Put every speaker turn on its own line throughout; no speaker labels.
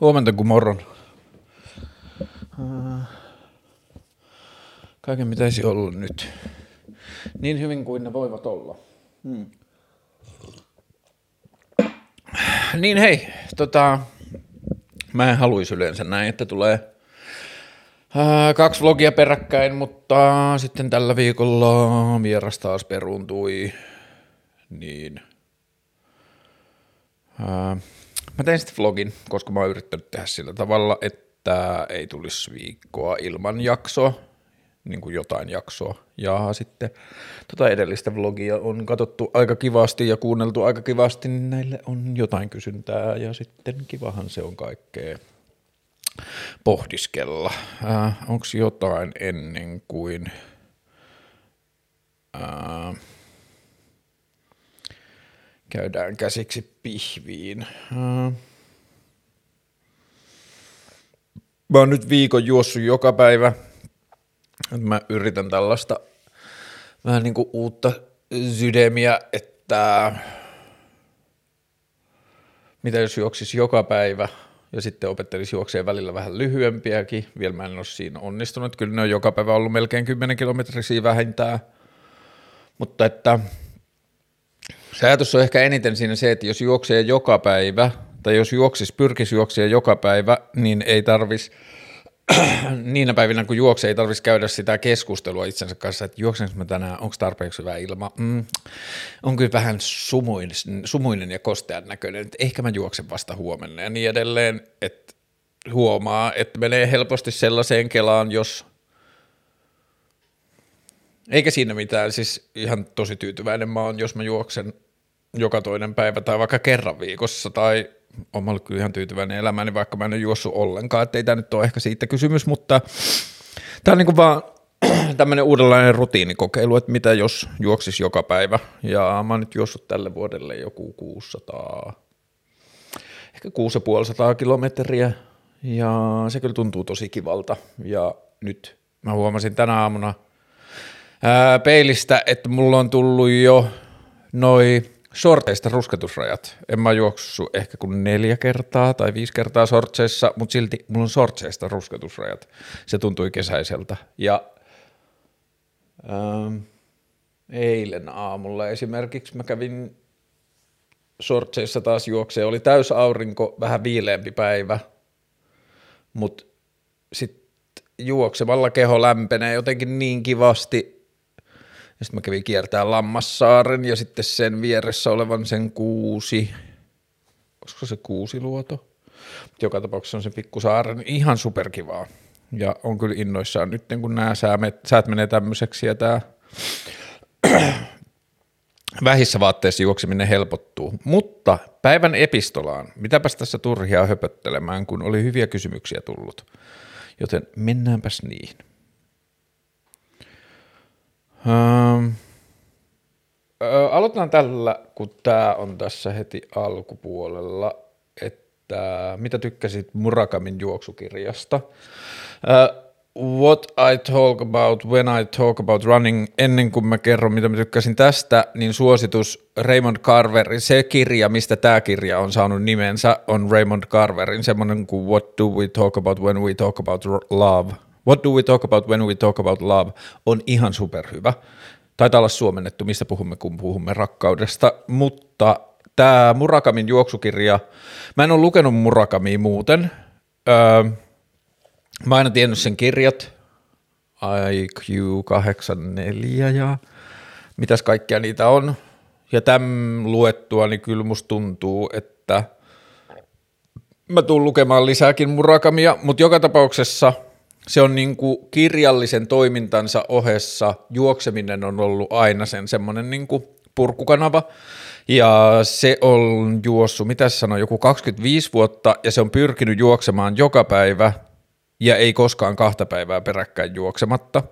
Huomenta kun morron. Kaiken pitäisi olla nyt. Niin hyvin kuin ne voivat olla. Hmm. Niin hei, tota, mä en haluaisi yleensä näin, että tulee ää, kaksi vlogia peräkkäin, mutta sitten tällä viikolla vieras taas peruuntui, niin ää, mä tein sitten vlogin, koska mä oon yrittänyt tehdä sillä tavalla, että ei tulisi viikkoa ilman jaksoa, niin kuin jotain jaksoa. Ja sitten tota edellistä vlogia on katsottu aika kivasti ja kuunneltu aika kivasti, niin näille on jotain kysyntää ja sitten kivahan se on kaikkea pohdiskella. Äh, Onko jotain ennen kuin... Äh, käydään käsiksi pihviin. Mä oon nyt viikon juossut joka päivä. Mä yritän tällaista vähän niin kuin uutta sydemiä, että mitä jos juoksisi joka päivä ja sitten opettelisi juokseen välillä vähän lyhyempiäkin. Vielä mä en ole siinä onnistunut. Kyllä ne on joka päivä ollut melkein 10 kilometrisiä vähintään. Mutta että ajatus on ehkä eniten siinä se, että jos juoksee joka päivä, tai jos juoksis, pyrkisi juoksia joka päivä, niin ei tarvis niinä päivinä kun juoksee, ei tarvitsisi käydä sitä keskustelua itsensä kanssa, että juoksenko mä tänään, onko tarpeeksi hyvä ilma, mm, on kyllä vähän sumuinen, sumuinen ja kostean näköinen, että ehkä mä juoksen vasta huomenna ja niin edelleen, että huomaa, että menee helposti sellaiseen kelaan, jos eikä siinä mitään, siis ihan tosi tyytyväinen mä oon, jos mä juoksen joka toinen päivä tai vaikka kerran viikossa tai olen ollut kyllä ihan tyytyväinen elämääni, vaikka mä en ole juossut ollenkaan, että ei tämä nyt ole ehkä siitä kysymys, mutta tämä on niin kuin vaan tämmöinen uudenlainen rutiinikokeilu, että mitä jos juoksis joka päivä, ja mä oon nyt juossut tälle vuodelle joku 600, ehkä 650 kilometriä, ja se kyllä tuntuu tosi kivalta, ja nyt mä huomasin tänä aamuna ää, peilistä, että mulla on tullut jo noin sorteista rusketusrajat. En mä juoksu ehkä kuin neljä kertaa tai viisi kertaa sortseissa, mutta silti mulla on sortseista rusketusrajat. Se tuntui kesäiseltä. Ja ähm, eilen aamulla esimerkiksi mä kävin sortseissa taas juoksee. Oli täys aurinko, vähän viileämpi päivä, mutta sitten juoksemalla keho lämpenee jotenkin niin kivasti, ja sitten mä kävin kiertää Lammassaaren ja sitten sen vieressä olevan sen kuusi, olisiko se kuusi luoto? Joka tapauksessa on se pikkusaaren ihan superkivaa. Ja on kyllä innoissaan nyt, kun nämä säät menee tämmöiseksi ja tämä vähissä vaatteissa juokseminen helpottuu. Mutta päivän epistolaan, mitäpäs tässä turhia höpöttelemään, kun oli hyviä kysymyksiä tullut. Joten mennäänpäs niihin. Ö, aloitetaan tällä, kun tämä on tässä heti alkupuolella, että mitä tykkäsit Murakamin juoksukirjasta? Uh, what I talk about when I talk about running, ennen kuin mä kerron, mitä mä tykkäsin tästä, niin suositus Raymond Carverin, se kirja, mistä tämä kirja on saanut nimensä, on Raymond Carverin, semmoinen kuin What do we talk about when we talk about love – What do we talk about when we talk about love on ihan superhyvä. Taitaa olla suomennettu, mistä puhumme, kun puhumme rakkaudesta, mutta tämä Murakamin juoksukirja, mä en ole lukenut Murakamia muuten. Öö, mä aina tiennyt sen kirjat, IQ84 ja mitäs kaikkea niitä on. Ja tämän luettua, niin kyllä musta tuntuu, että mä tuun lukemaan lisääkin Murakamia, mutta joka tapauksessa – se on niin kuin kirjallisen toimintansa ohessa, juokseminen on ollut aina sen semmoinen niin kuin purkukanava, ja se on juossut, mitä sanoi, joku 25 vuotta, ja se on pyrkinyt juoksemaan joka päivä, ja ei koskaan kahta päivää peräkkäin juoksematta.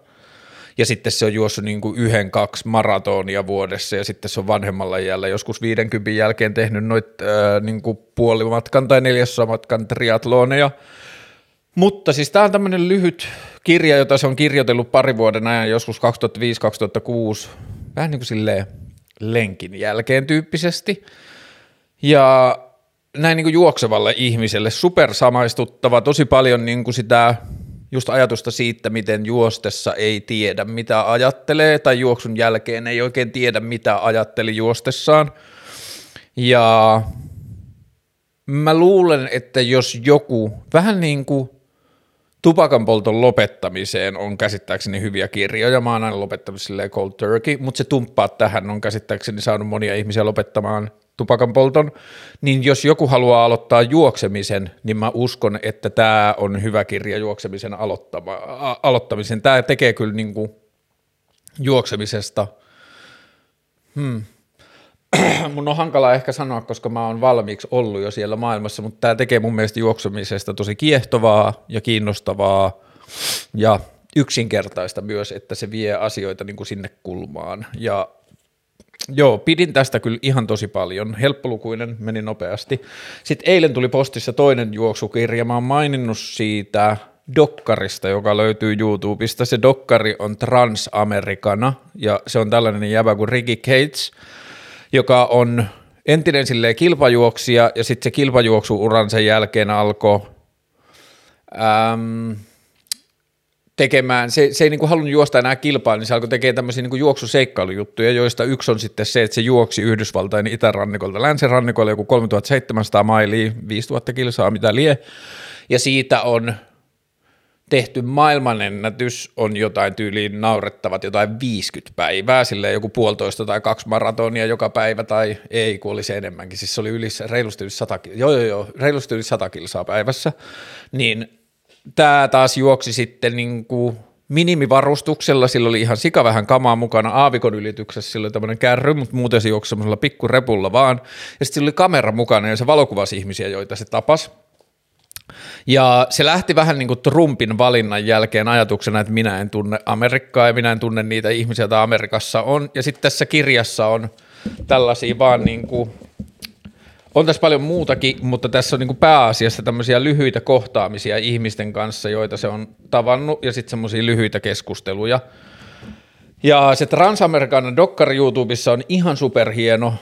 Ja sitten se on juossut niin kuin yhden, kaksi maratonia vuodessa, ja sitten se on vanhemmalla jäällä joskus 50 jälkeen tehnyt noit äh, niin kuin puolimatkan tai neljäsosamatkan triatloneja, mutta siis tämä on tämmöinen lyhyt kirja, jota se on kirjoitellut pari vuoden ajan, joskus 2005-2006, vähän niin kuin silleen lenkin jälkeen tyyppisesti. Ja näin niin kuin juoksevalle ihmiselle supersamaistuttava, tosi paljon niin kuin sitä just ajatusta siitä, miten juostessa ei tiedä, mitä ajattelee, tai juoksun jälkeen ei oikein tiedä, mitä ajatteli juostessaan. Ja mä luulen, että jos joku, vähän niin kuin tupakan polton lopettamiseen on käsittääkseni hyviä kirjoja, mä oon aina lopettanut silleen cold turkey, mutta se tumppaa tähän on käsittääkseni saanut monia ihmisiä lopettamaan tupakan polton, niin jos joku haluaa aloittaa juoksemisen, niin mä uskon, että tämä on hyvä kirja juoksemisen aloittama, a- aloittamisen. Tämä tekee kyllä niin kuin juoksemisesta, hmm. mun on hankala ehkä sanoa, koska mä oon valmiiksi ollut jo siellä maailmassa, mutta tämä tekee mun mielestä juoksemisesta tosi kiehtovaa ja kiinnostavaa ja yksinkertaista myös, että se vie asioita niin kuin sinne kulmaan ja Joo, pidin tästä kyllä ihan tosi paljon. Helppolukuinen, meni nopeasti. Sitten eilen tuli postissa toinen juoksukirja. Mä oon maininnut siitä Dokkarista, joka löytyy YouTubesta. Se Dokkari on Transamericana ja se on tällainen jävä kuin Ricky Cates, joka on entinen silleen kilpajuoksija ja sitten se kilpajuoksuuran sen jälkeen alkoi ähm, tekemään, se, se ei niin kuin halunnut juosta enää kilpaa, niin se alkoi tekemään tämmöisiä niin kuin juoksuseikkailujuttuja, joista yksi on sitten se, että se juoksi Yhdysvaltain itärannikolta länsirannikolle joku 3700 mailia, 5000 kilsaa, mitä lie, ja siitä on tehty maailmanennätys on jotain tyyliin naurettavat jotain 50 päivää, silleen joku puolitoista tai kaksi maratonia joka päivä, tai ei, kun oli se enemmänkin, siis se oli yli, reilusti yli 100, joo, joo, joo, reilusti yli 100 kilsaa päivässä, niin tämä taas juoksi sitten niin kuin minimivarustuksella, sillä oli ihan sika vähän kamaa mukana, aavikon ylityksessä. Sillä oli tämmöinen kärry, mutta muuten se juoksi semmoisella pikkurepulla vaan, ja sitten sillä oli kamera mukana ja se valokuvasi ihmisiä, joita se tapas, ja se lähti vähän niin kuin Trumpin valinnan jälkeen ajatuksena, että minä en tunne Amerikkaa ja minä en tunne niitä ihmisiä, joita Amerikassa on. Ja sitten tässä kirjassa on tällaisia vaan niin kuin on tässä paljon muutakin, mutta tässä on niin kuin pääasiassa tämmöisiä lyhyitä kohtaamisia ihmisten kanssa, joita se on tavannut, ja sitten semmoisia lyhyitä keskusteluja. Ja se Transamerikanen dokkari YouTubessa on ihan superhieno,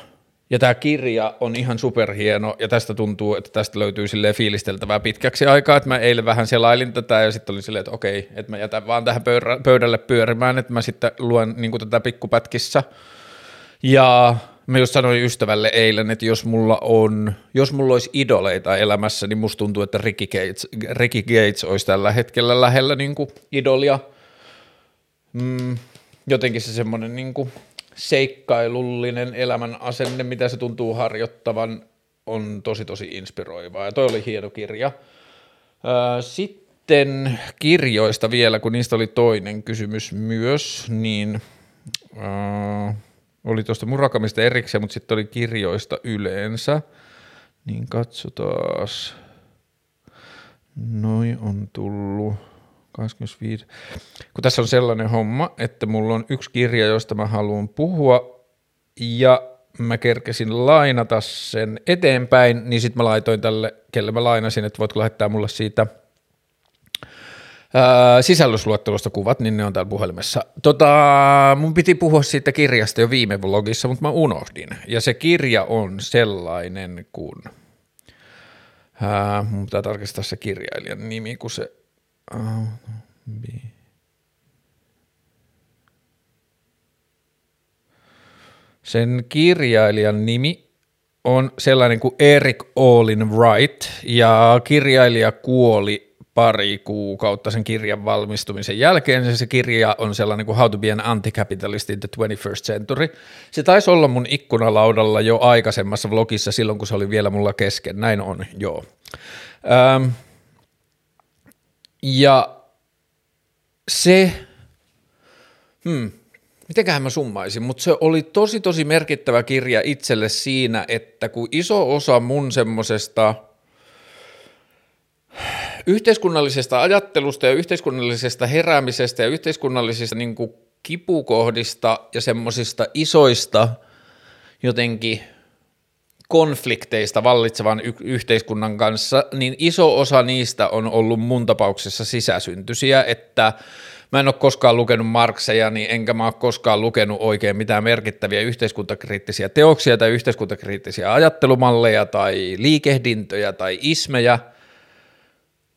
ja tämä kirja on ihan superhieno, ja tästä tuntuu, että tästä löytyy sille fiilisteltävää pitkäksi aikaa, että mä eilen vähän selailin tätä, ja sitten oli silleen, että okei, että mä jätän vaan tähän pöydälle pyörimään, että mä sitten luen niin tätä pikkupätkissä. Ja mä just sanoin ystävälle eilen, että jos mulla on, jos mulla olisi idoleita elämässä, niin musta tuntuu, että Ricky Gates, Ricky Gates olisi tällä hetkellä lähellä niin kuin idolia. Mm, jotenkin se semmoinen niin kuin seikkailullinen elämän asenne, mitä se tuntuu harjoittavan, on tosi tosi inspiroivaa. Ja toi oli hieno kirja. Sitten kirjoista vielä, kun niistä oli toinen kysymys myös, niin oli tuosta murakamista erikseen, mutta sitten oli kirjoista yleensä. Niin katsotaan. Noi on tullut 25. Kun tässä on sellainen homma, että mulla on yksi kirja, josta mä haluan puhua, ja mä kerkesin lainata sen eteenpäin, niin sitten mä laitoin tälle, kelle mä lainasin, että voitko lähettää mulle siitä – sisällysluettelosta kuvat, niin ne on täällä puhelimessa. Tota, mun piti puhua siitä kirjasta jo viime vlogissa, mutta mä unohdin. Ja se kirja on sellainen kuin, ää, mun pitää tarkistaa se kirjailijan nimi, kun se, sen kirjailijan nimi on sellainen kuin Eric Olin Wright, ja kirjailija kuoli pari kuukautta sen kirjan valmistumisen jälkeen. Se kirja on sellainen kuin How to be an Anti-Capitalist in the 21st Century. Se taisi olla mun ikkunalaudalla jo aikaisemmassa vlogissa silloin, kun se oli vielä mulla kesken. Näin on, joo. Ähm, ja se, hmm, mitenköhän mä summaisin, mutta se oli tosi tosi merkittävä kirja itselle siinä, että kun iso osa mun semmosesta – yhteiskunnallisesta ajattelusta ja yhteiskunnallisesta heräämisestä ja yhteiskunnallisista niin kipukohdista ja semmoisista isoista jotenkin konflikteista vallitsevan y- yhteiskunnan kanssa, niin iso osa niistä on ollut mun tapauksessa sisäsyntyisiä, että mä en ole koskaan lukenut Markseja, niin enkä mä ole koskaan lukenut oikein mitään merkittäviä yhteiskuntakriittisiä teoksia tai yhteiskuntakriittisiä ajattelumalleja tai liikehdintöjä tai ismejä –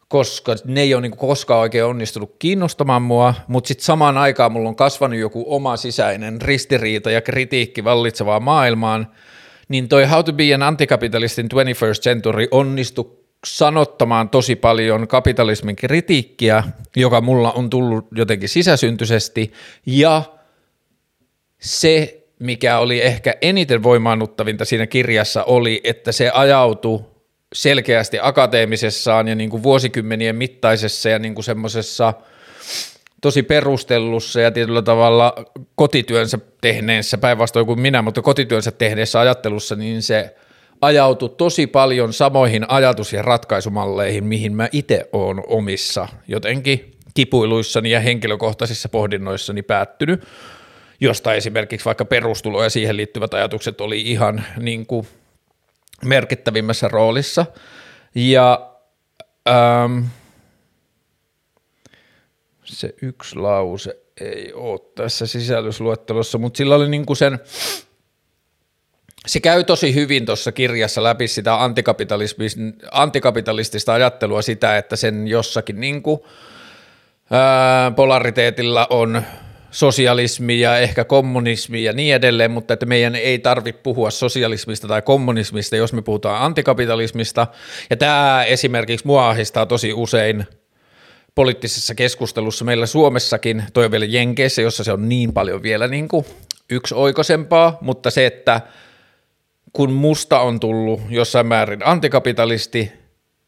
koska ne ei ole niin koskaan oikein onnistunut kiinnostamaan mua, mutta sitten samaan aikaan mulla on kasvanut joku oma sisäinen ristiriita ja kritiikki vallitsevaan maailmaan, niin toi How to be an Anticapitalistin 21st Century onnistui sanottamaan tosi paljon kapitalismin kritiikkiä, joka mulla on tullut jotenkin sisäsyntyisesti, ja se, mikä oli ehkä eniten voimaannuttavinta siinä kirjassa, oli, että se ajautui selkeästi akateemisessaan ja niin kuin vuosikymmenien mittaisessa ja niin kuin semmoisessa tosi perustellussa ja tietyllä tavalla kotityönsä tehneessä, päinvastoin kuin minä, mutta kotityönsä tehneessä ajattelussa, niin se ajautui tosi paljon samoihin ajatus- ja ratkaisumalleihin, mihin mä itse oon omissa jotenkin kipuiluissani ja henkilökohtaisissa pohdinnoissani päättynyt, josta esimerkiksi vaikka perustulo ja siihen liittyvät ajatukset oli ihan niin kuin merkittävimmässä roolissa. Ja ähm, se yksi lause ei ole tässä sisällysluettelossa, mutta sillä oli niinku sen, se käy tosi hyvin tuossa kirjassa läpi sitä antikapitalistista ajattelua, sitä, että sen jossakin niinku, ää, polariteetilla on sosialismi ja ehkä kommunismi ja niin edelleen, mutta että meidän ei tarvitse puhua sosialismista tai kommunismista, jos me puhutaan antikapitalismista. Ja tämä esimerkiksi mua ahistaa tosi usein poliittisessa keskustelussa meillä Suomessakin, toi on vielä Jenkeissä, jossa se on niin paljon vielä niin kuin yksi oikosempaa, mutta se, että kun musta on tullut jossain määrin antikapitalisti,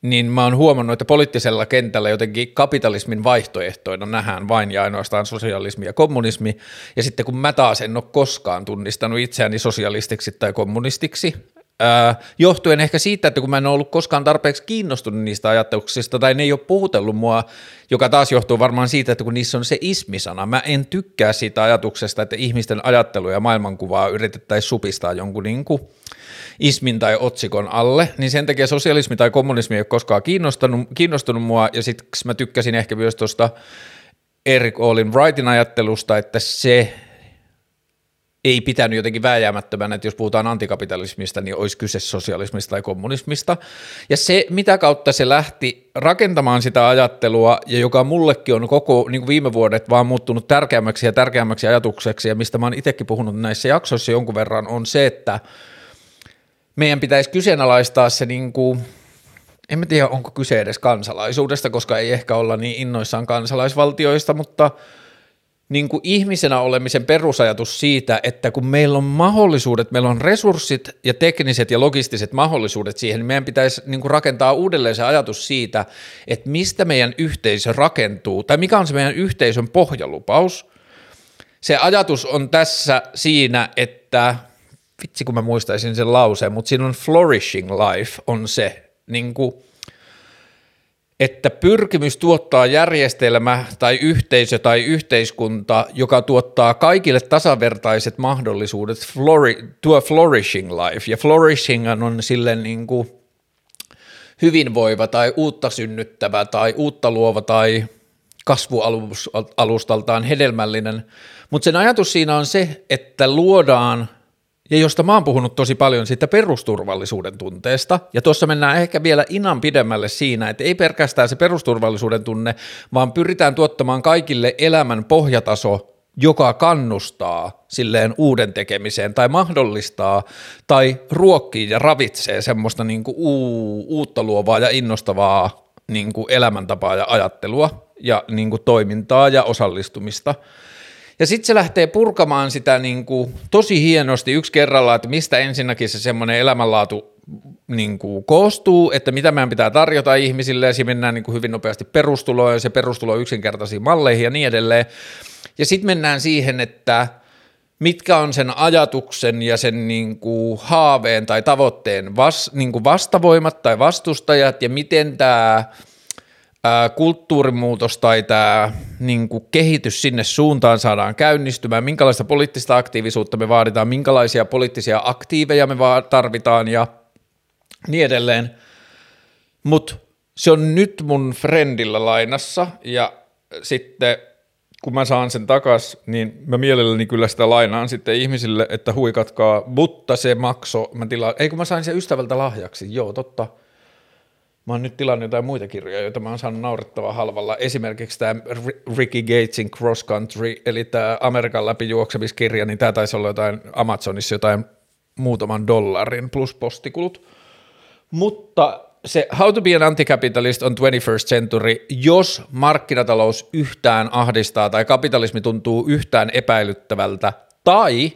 niin mä oon huomannut, että poliittisella kentällä jotenkin kapitalismin vaihtoehtoina nähdään vain ja ainoastaan sosialismi ja kommunismi, ja sitten kun mä taas en ole koskaan tunnistanut itseäni sosialistiksi tai kommunistiksi, ää, johtuen ehkä siitä, että kun mä en ole ollut koskaan tarpeeksi kiinnostunut niistä ajatuksista, tai ne ei ole puhutellut mua, joka taas johtuu varmaan siitä, että kun niissä on se ismisana, mä en tykkää siitä ajatuksesta, että ihmisten ajattelu ja maailmankuvaa yritettäisiin supistaa jonkun niin kuin ismin tai otsikon alle, niin sen takia sosialismi tai kommunismi ei ole koskaan kiinnostunut, kiinnostunut mua, ja sitten mä tykkäsin ehkä myös tuosta Eric Olin Wrightin ajattelusta, että se ei pitänyt jotenkin vääjäämättömänä, että jos puhutaan antikapitalismista, niin olisi kyse sosialismista tai kommunismista. Ja se, mitä kautta se lähti rakentamaan sitä ajattelua, ja joka mullekin on koko niin kuin viime vuodet vaan muuttunut tärkeämmäksi ja tärkeämmäksi ajatukseksi, ja mistä mä oon itsekin puhunut näissä jaksoissa jonkun verran, on se, että – meidän pitäisi kyseenalaistaa se niin kuin, en mä tiedä onko kyse edes kansalaisuudesta, koska ei ehkä olla niin innoissaan kansalaisvaltioista, mutta niin kuin ihmisenä olemisen perusajatus siitä, että kun meillä on mahdollisuudet, meillä on resurssit ja tekniset ja logistiset mahdollisuudet siihen, niin meidän pitäisi niin kuin rakentaa uudelleen se ajatus siitä, että mistä meidän yhteisö rakentuu, tai mikä on se meidän yhteisön pohjalupaus. Se ajatus on tässä siinä, että vitsi kun mä muistaisin sen lauseen, mutta siinä on flourishing life on se, niin kuin, että pyrkimys tuottaa järjestelmä tai yhteisö tai yhteiskunta, joka tuottaa kaikille tasavertaiset mahdollisuudet flori, tuo flourishing life. Ja flourishing on silleen niin kuin hyvinvoiva tai uutta synnyttävä tai uutta luova tai kasvualustaltaan hedelmällinen. Mutta sen ajatus siinä on se, että luodaan – ja josta mä oon puhunut tosi paljon siitä perusturvallisuuden tunteesta, ja tuossa mennään ehkä vielä inan pidemmälle siinä, että ei pelkästään se perusturvallisuuden tunne, vaan pyritään tuottamaan kaikille elämän pohjataso, joka kannustaa silleen uuden tekemiseen tai mahdollistaa tai ruokkii ja ravitsee semmoista niin kuin uutta luovaa ja innostavaa niin kuin elämäntapaa ja ajattelua ja niin kuin toimintaa ja osallistumista – ja sitten se lähtee purkamaan sitä niin kuin tosi hienosti yksi kerralla, että mistä ensinnäkin se semmoinen elämänlaatu niin kuin koostuu, että mitä meidän pitää tarjota ihmisille, ja siinä mennään niin kuin hyvin nopeasti perustuloon, ja se perustulo yksinkertaisiin malleihin ja niin edelleen. Ja sitten mennään siihen, että mitkä on sen ajatuksen ja sen niin kuin haaveen tai tavoitteen vas, niin kuin vastavoimat tai vastustajat, ja miten tämä kulttuurimuutos tai tämä niin kuin kehitys sinne suuntaan saadaan käynnistymään, minkälaista poliittista aktiivisuutta me vaaditaan, minkälaisia poliittisia aktiiveja me tarvitaan ja niin edelleen. Mutta se on nyt mun friendillä lainassa ja sitten kun mä saan sen takas, niin mä mielelläni kyllä sitä lainaan sitten ihmisille, että huikatkaa, mutta se makso, mä tilaan, ei kun mä sain sen ystävältä lahjaksi, joo totta, Mä oon nyt tilannut jotain muita kirjoja, joita mä oon saanut naurettavaa halvalla. Esimerkiksi tämä Ricky Gatesin Cross Country, eli tämä Amerikan läpi juoksemiskirja, niin tämä taisi olla jotain Amazonissa jotain muutaman dollarin plus postikulut. Mutta se How to be an anticapitalist on 21st century, jos markkinatalous yhtään ahdistaa tai kapitalismi tuntuu yhtään epäilyttävältä, tai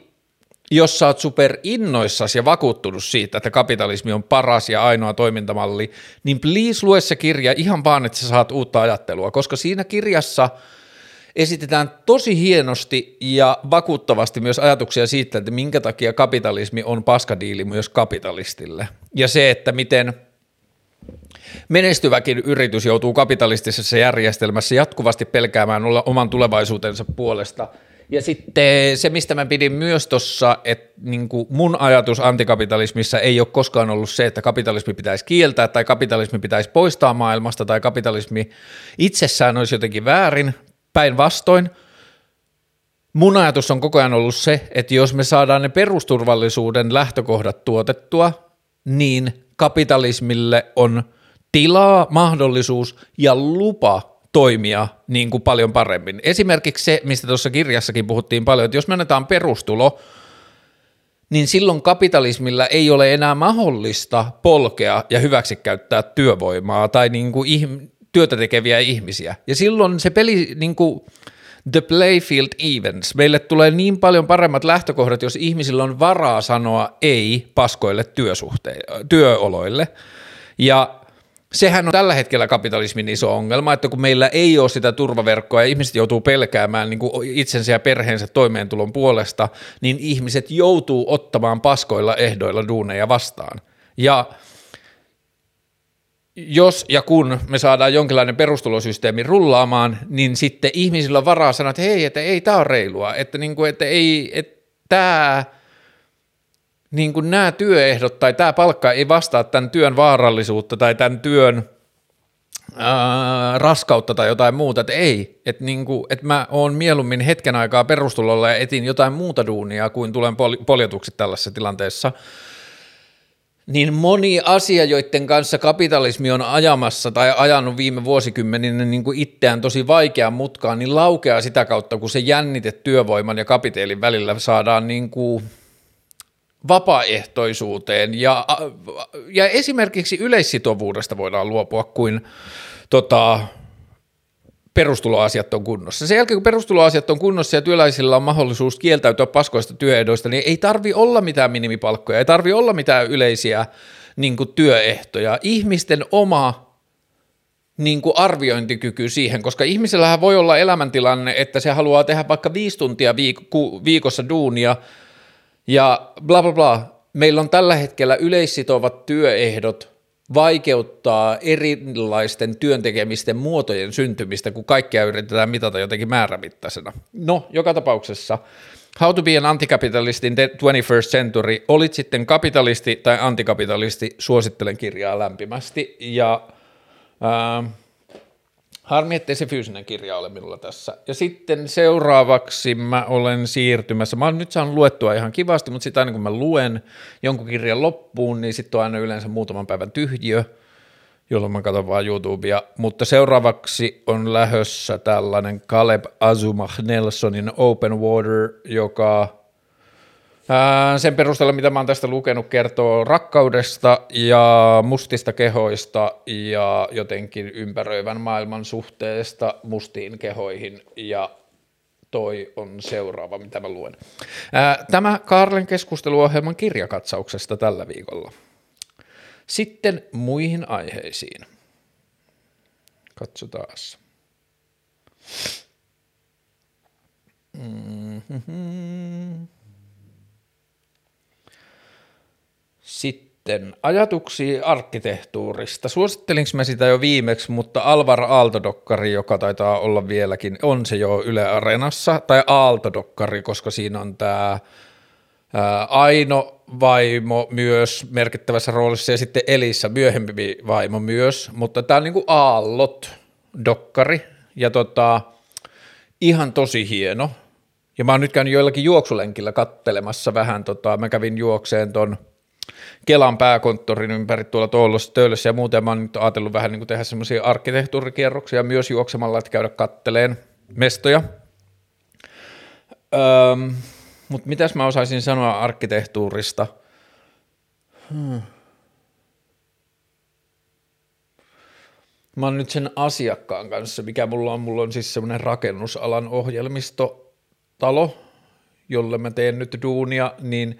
jos sä oot super innoissasi ja vakuuttunut siitä, että kapitalismi on paras ja ainoa toimintamalli, niin please lue se kirja ihan vaan, että sä saat uutta ajattelua, koska siinä kirjassa esitetään tosi hienosti ja vakuuttavasti myös ajatuksia siitä, että minkä takia kapitalismi on paskadiili myös kapitalistille. Ja se, että miten menestyväkin yritys joutuu kapitalistisessa järjestelmässä jatkuvasti pelkäämään oman tulevaisuutensa puolesta – ja sitten se, mistä mä pidin myös tuossa, että niin mun ajatus antikapitalismissa ei ole koskaan ollut se, että kapitalismi pitäisi kieltää tai kapitalismi pitäisi poistaa maailmasta tai kapitalismi itsessään olisi jotenkin väärin, päinvastoin. Mun ajatus on koko ajan ollut se, että jos me saadaan ne perusturvallisuuden lähtökohdat tuotettua, niin kapitalismille on tilaa, mahdollisuus ja lupa toimia niin kuin paljon paremmin. Esimerkiksi se, mistä tuossa kirjassakin puhuttiin paljon, että jos me annetaan perustulo, niin silloin kapitalismilla ei ole enää mahdollista polkea ja hyväksikäyttää työvoimaa tai niin kuin ihm- työtä tekeviä ihmisiä. Ja silloin se peli, niin kuin the playfield events, meille tulee niin paljon paremmat lähtökohdat, jos ihmisillä on varaa sanoa ei paskoille työsuhteille, työoloille. Ja sehän on tällä hetkellä kapitalismin iso ongelma, että kun meillä ei ole sitä turvaverkkoa ja ihmiset joutuu pelkäämään niin kuin itsensä ja perheensä toimeentulon puolesta, niin ihmiset joutuu ottamaan paskoilla ehdoilla duuneja vastaan. Ja jos ja kun me saadaan jonkinlainen perustulosysteemi rullaamaan, niin sitten ihmisillä on varaa sanoa, että hei, että ei tämä ole reilua, että, niin kuin, että ei, että tämä – niin kuin nämä työehdot tai tämä palkka ei vastaa tämän työn vaarallisuutta tai tämän työn ää, raskautta tai jotain muuta, että ei, että, niin kuin, että mä oon mieluummin hetken aikaa perustulolla ja etin jotain muuta duunia kuin tulen pol- poljetuksi tällaisessa tilanteessa, niin moni asia, joiden kanssa kapitalismi on ajamassa tai ajanut viime vuosikymmeninä niin kuin itseään tosi vaikeaan mutkaan, niin laukeaa sitä kautta, kun se jännite työvoiman ja kapiteelin välillä saadaan niin kuin – vapaaehtoisuuteen ja, ja esimerkiksi yleissitovuudesta voidaan luopua kuin tota, perustuloasiat on kunnossa. Sen jälkeen kun perustuloasiat on kunnossa ja työläisillä on mahdollisuus kieltäytyä paskoista työehdoista, niin ei tarvi olla mitään minimipalkkoja, ei tarvi olla mitään yleisiä niin kuin työehtoja. Ihmisten oma niin kuin arviointikyky siihen, koska ihmisellähän voi olla elämäntilanne, että se haluaa tehdä vaikka viisi tuntia viik- viikossa duunia – ja bla bla bla. Meillä on tällä hetkellä yleissitovat työehdot vaikeuttaa erilaisten työntekemisten muotojen syntymistä, kun kaikkea yritetään mitata jotenkin määrämittaisena. No, joka tapauksessa How to be an anticapitalist in the 21st century, olit sitten kapitalisti tai antikapitalisti, suosittelen kirjaa lämpimästi. Ja äh, Harmi, ettei se fyysinen kirja ole minulla tässä. Ja sitten seuraavaksi mä olen siirtymässä. Mä oon nyt saanut luettua ihan kivasti, mutta sitten aina kun mä luen jonkun kirjan loppuun, niin sitten on aina yleensä muutaman päivän tyhjiö, jolloin mä katson vaan YouTubea. Mutta seuraavaksi on lähössä tällainen Caleb Azumah Nelsonin Open Water, joka sen perusteella, mitä mä oon tästä lukenut, kertoo rakkaudesta ja mustista kehoista ja jotenkin ympäröivän maailman suhteesta mustiin kehoihin ja toi on seuraava, mitä mä luen. Tämä Karlen keskusteluohjelman kirjakatsauksesta tällä viikolla. Sitten muihin aiheisiin. Katsotaan. Mm-hmm. Sitten ajatuksia arkkitehtuurista. Suosittelinko mä sitä jo viimeksi, mutta Alvar Aaltodokkari, joka taitaa olla vieläkin, on se jo Yle Areenassa, tai Aaltodokkari, koska siinä on tämä Aino vaimo myös merkittävässä roolissa ja sitten Elissa myöhempi vaimo myös, mutta tämä on niin kuin Aallot dokkari ja tota, ihan tosi hieno. Ja mä oon nyt käynyt joillakin juoksulenkillä kattelemassa vähän, tota, mä kävin juokseen ton Kelan pääkonttorin ympäri tuolla Toolossa, Töölössä ja muuten mä oon nyt ajatellut vähän niin kuin tehdä semmoisia arkkitehtuurikierroksia myös juoksemalla, että käydä katteleen mestoja. Öm, mutta mitäs mä osaisin sanoa arkkitehtuurista? Hmm. Mä oon nyt sen asiakkaan kanssa, mikä mulla on. Mulla on siis semmoinen rakennusalan ohjelmistotalo, jolle mä teen nyt duunia, niin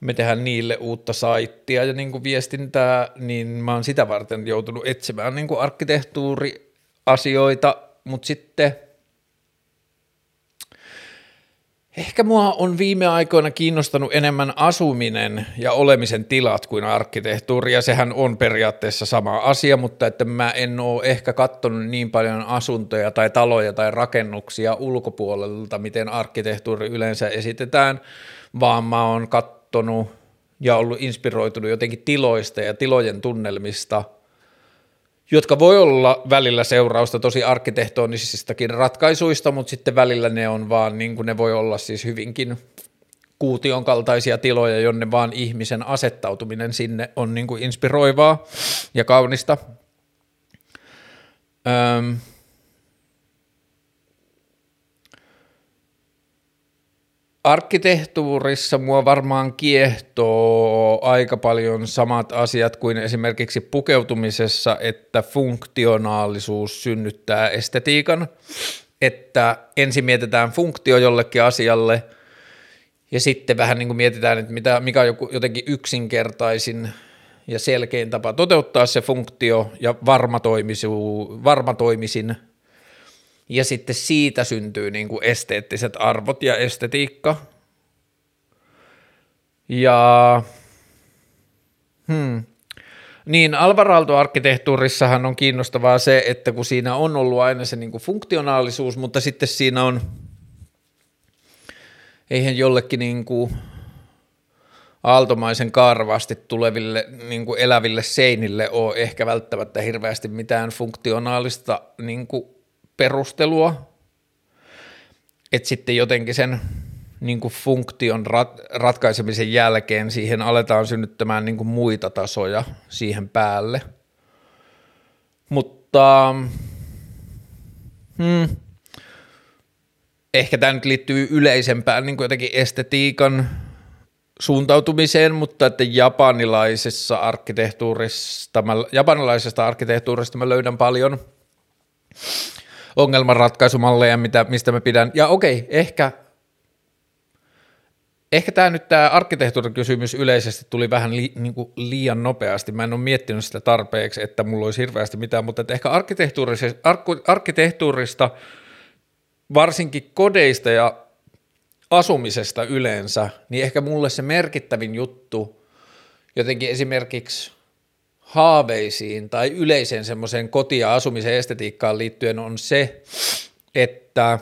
me tehdään niille uutta saittia ja niin kuin viestintää, niin mä oon sitä varten joutunut etsimään niin kuin arkkitehtuuriasioita, mutta sitten – Ehkä mua on viime aikoina kiinnostanut enemmän asuminen ja olemisen tilat kuin arkkitehtuuri, ja sehän on periaatteessa sama asia, mutta että mä en ole ehkä katsonut niin paljon asuntoja tai taloja tai rakennuksia ulkopuolelta, miten arkkitehtuuri yleensä esitetään, vaan mä oon katsonut ja ollut inspiroitunut jotenkin tiloista ja tilojen tunnelmista – jotka voi olla välillä seurausta tosi arkkitehtonisistakin ratkaisuista, mutta sitten välillä ne on vaan, niin kuin ne voi olla siis hyvinkin kuution kaltaisia tiloja, jonne vaan ihmisen asettautuminen sinne on niin kuin inspiroivaa ja kaunista. Öm, Arkkitehtuurissa mua varmaan kiehtoo aika paljon samat asiat kuin esimerkiksi pukeutumisessa, että funktionaalisuus synnyttää estetiikan, että ensin mietitään funktio jollekin asialle ja sitten vähän niin kuin mietitään, että mitä, mikä on joku, jotenkin yksinkertaisin ja selkein tapa toteuttaa se funktio ja varmatoimisin ja sitten siitä syntyy niin kuin esteettiset arvot ja estetiikka. Ja hmm. Niin, Alvaralto-arkkitehtuurissahan on kiinnostavaa se, että kun siinä on ollut aina se niin kuin funktionaalisuus, mutta sitten siinä on, eihän jollekin niin kuin aaltomaisen karvasti tuleville niin kuin eläville seinille ole ehkä välttämättä hirveästi mitään funktionaalista niin kuin perustelua, että sitten jotenkin sen niin kuin funktion rat, ratkaisemisen jälkeen siihen aletaan synnyttämään niin kuin muita tasoja siihen päälle. Mutta hmm, ehkä tämä nyt liittyy yleisempään niin kuin jotenkin estetiikan suuntautumiseen, mutta että japanilaisessa arkkitehtuurista, mä, japanilaisesta arkkitehtuurista mä löydän paljon ongelmanratkaisumalleja, mitä, mistä mä pidän. Ja okei, ehkä, ehkä tämä nyt tämä arkkitehtuurikysymys yleisesti tuli vähän li, niin kuin liian nopeasti. Mä en ole miettinyt sitä tarpeeksi, että mulla olisi hirveästi mitään, mutta että ehkä arkkitehtuurista, varsinkin kodeista ja asumisesta yleensä, niin ehkä mulle se merkittävin juttu jotenkin esimerkiksi haaveisiin tai yleiseen semmoiseen koti- ja asumisen estetiikkaan liittyen on se, että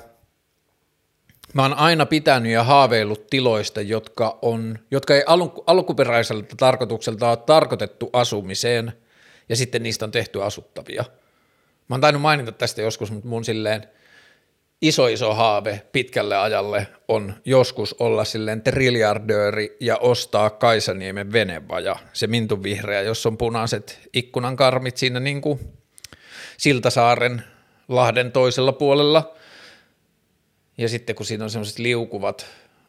mä oon aina pitänyt ja haaveillut tiloista, jotka, on, jotka ei alku, alkuperäiseltä tarkoitukselta ole tarkoitettu asumiseen, ja sitten niistä on tehty asuttavia. Mä oon tainnut mainita tästä joskus, mutta mun silleen – iso iso haave pitkälle ajalle on joskus olla silleen triljardööri ja ostaa Kaisaniemen venevaja, se mintun vihreä, jos on punaiset ikkunan karmit siinä niin kuin Siltasaaren Lahden toisella puolella. Ja sitten kun siinä on semmoiset liukuvat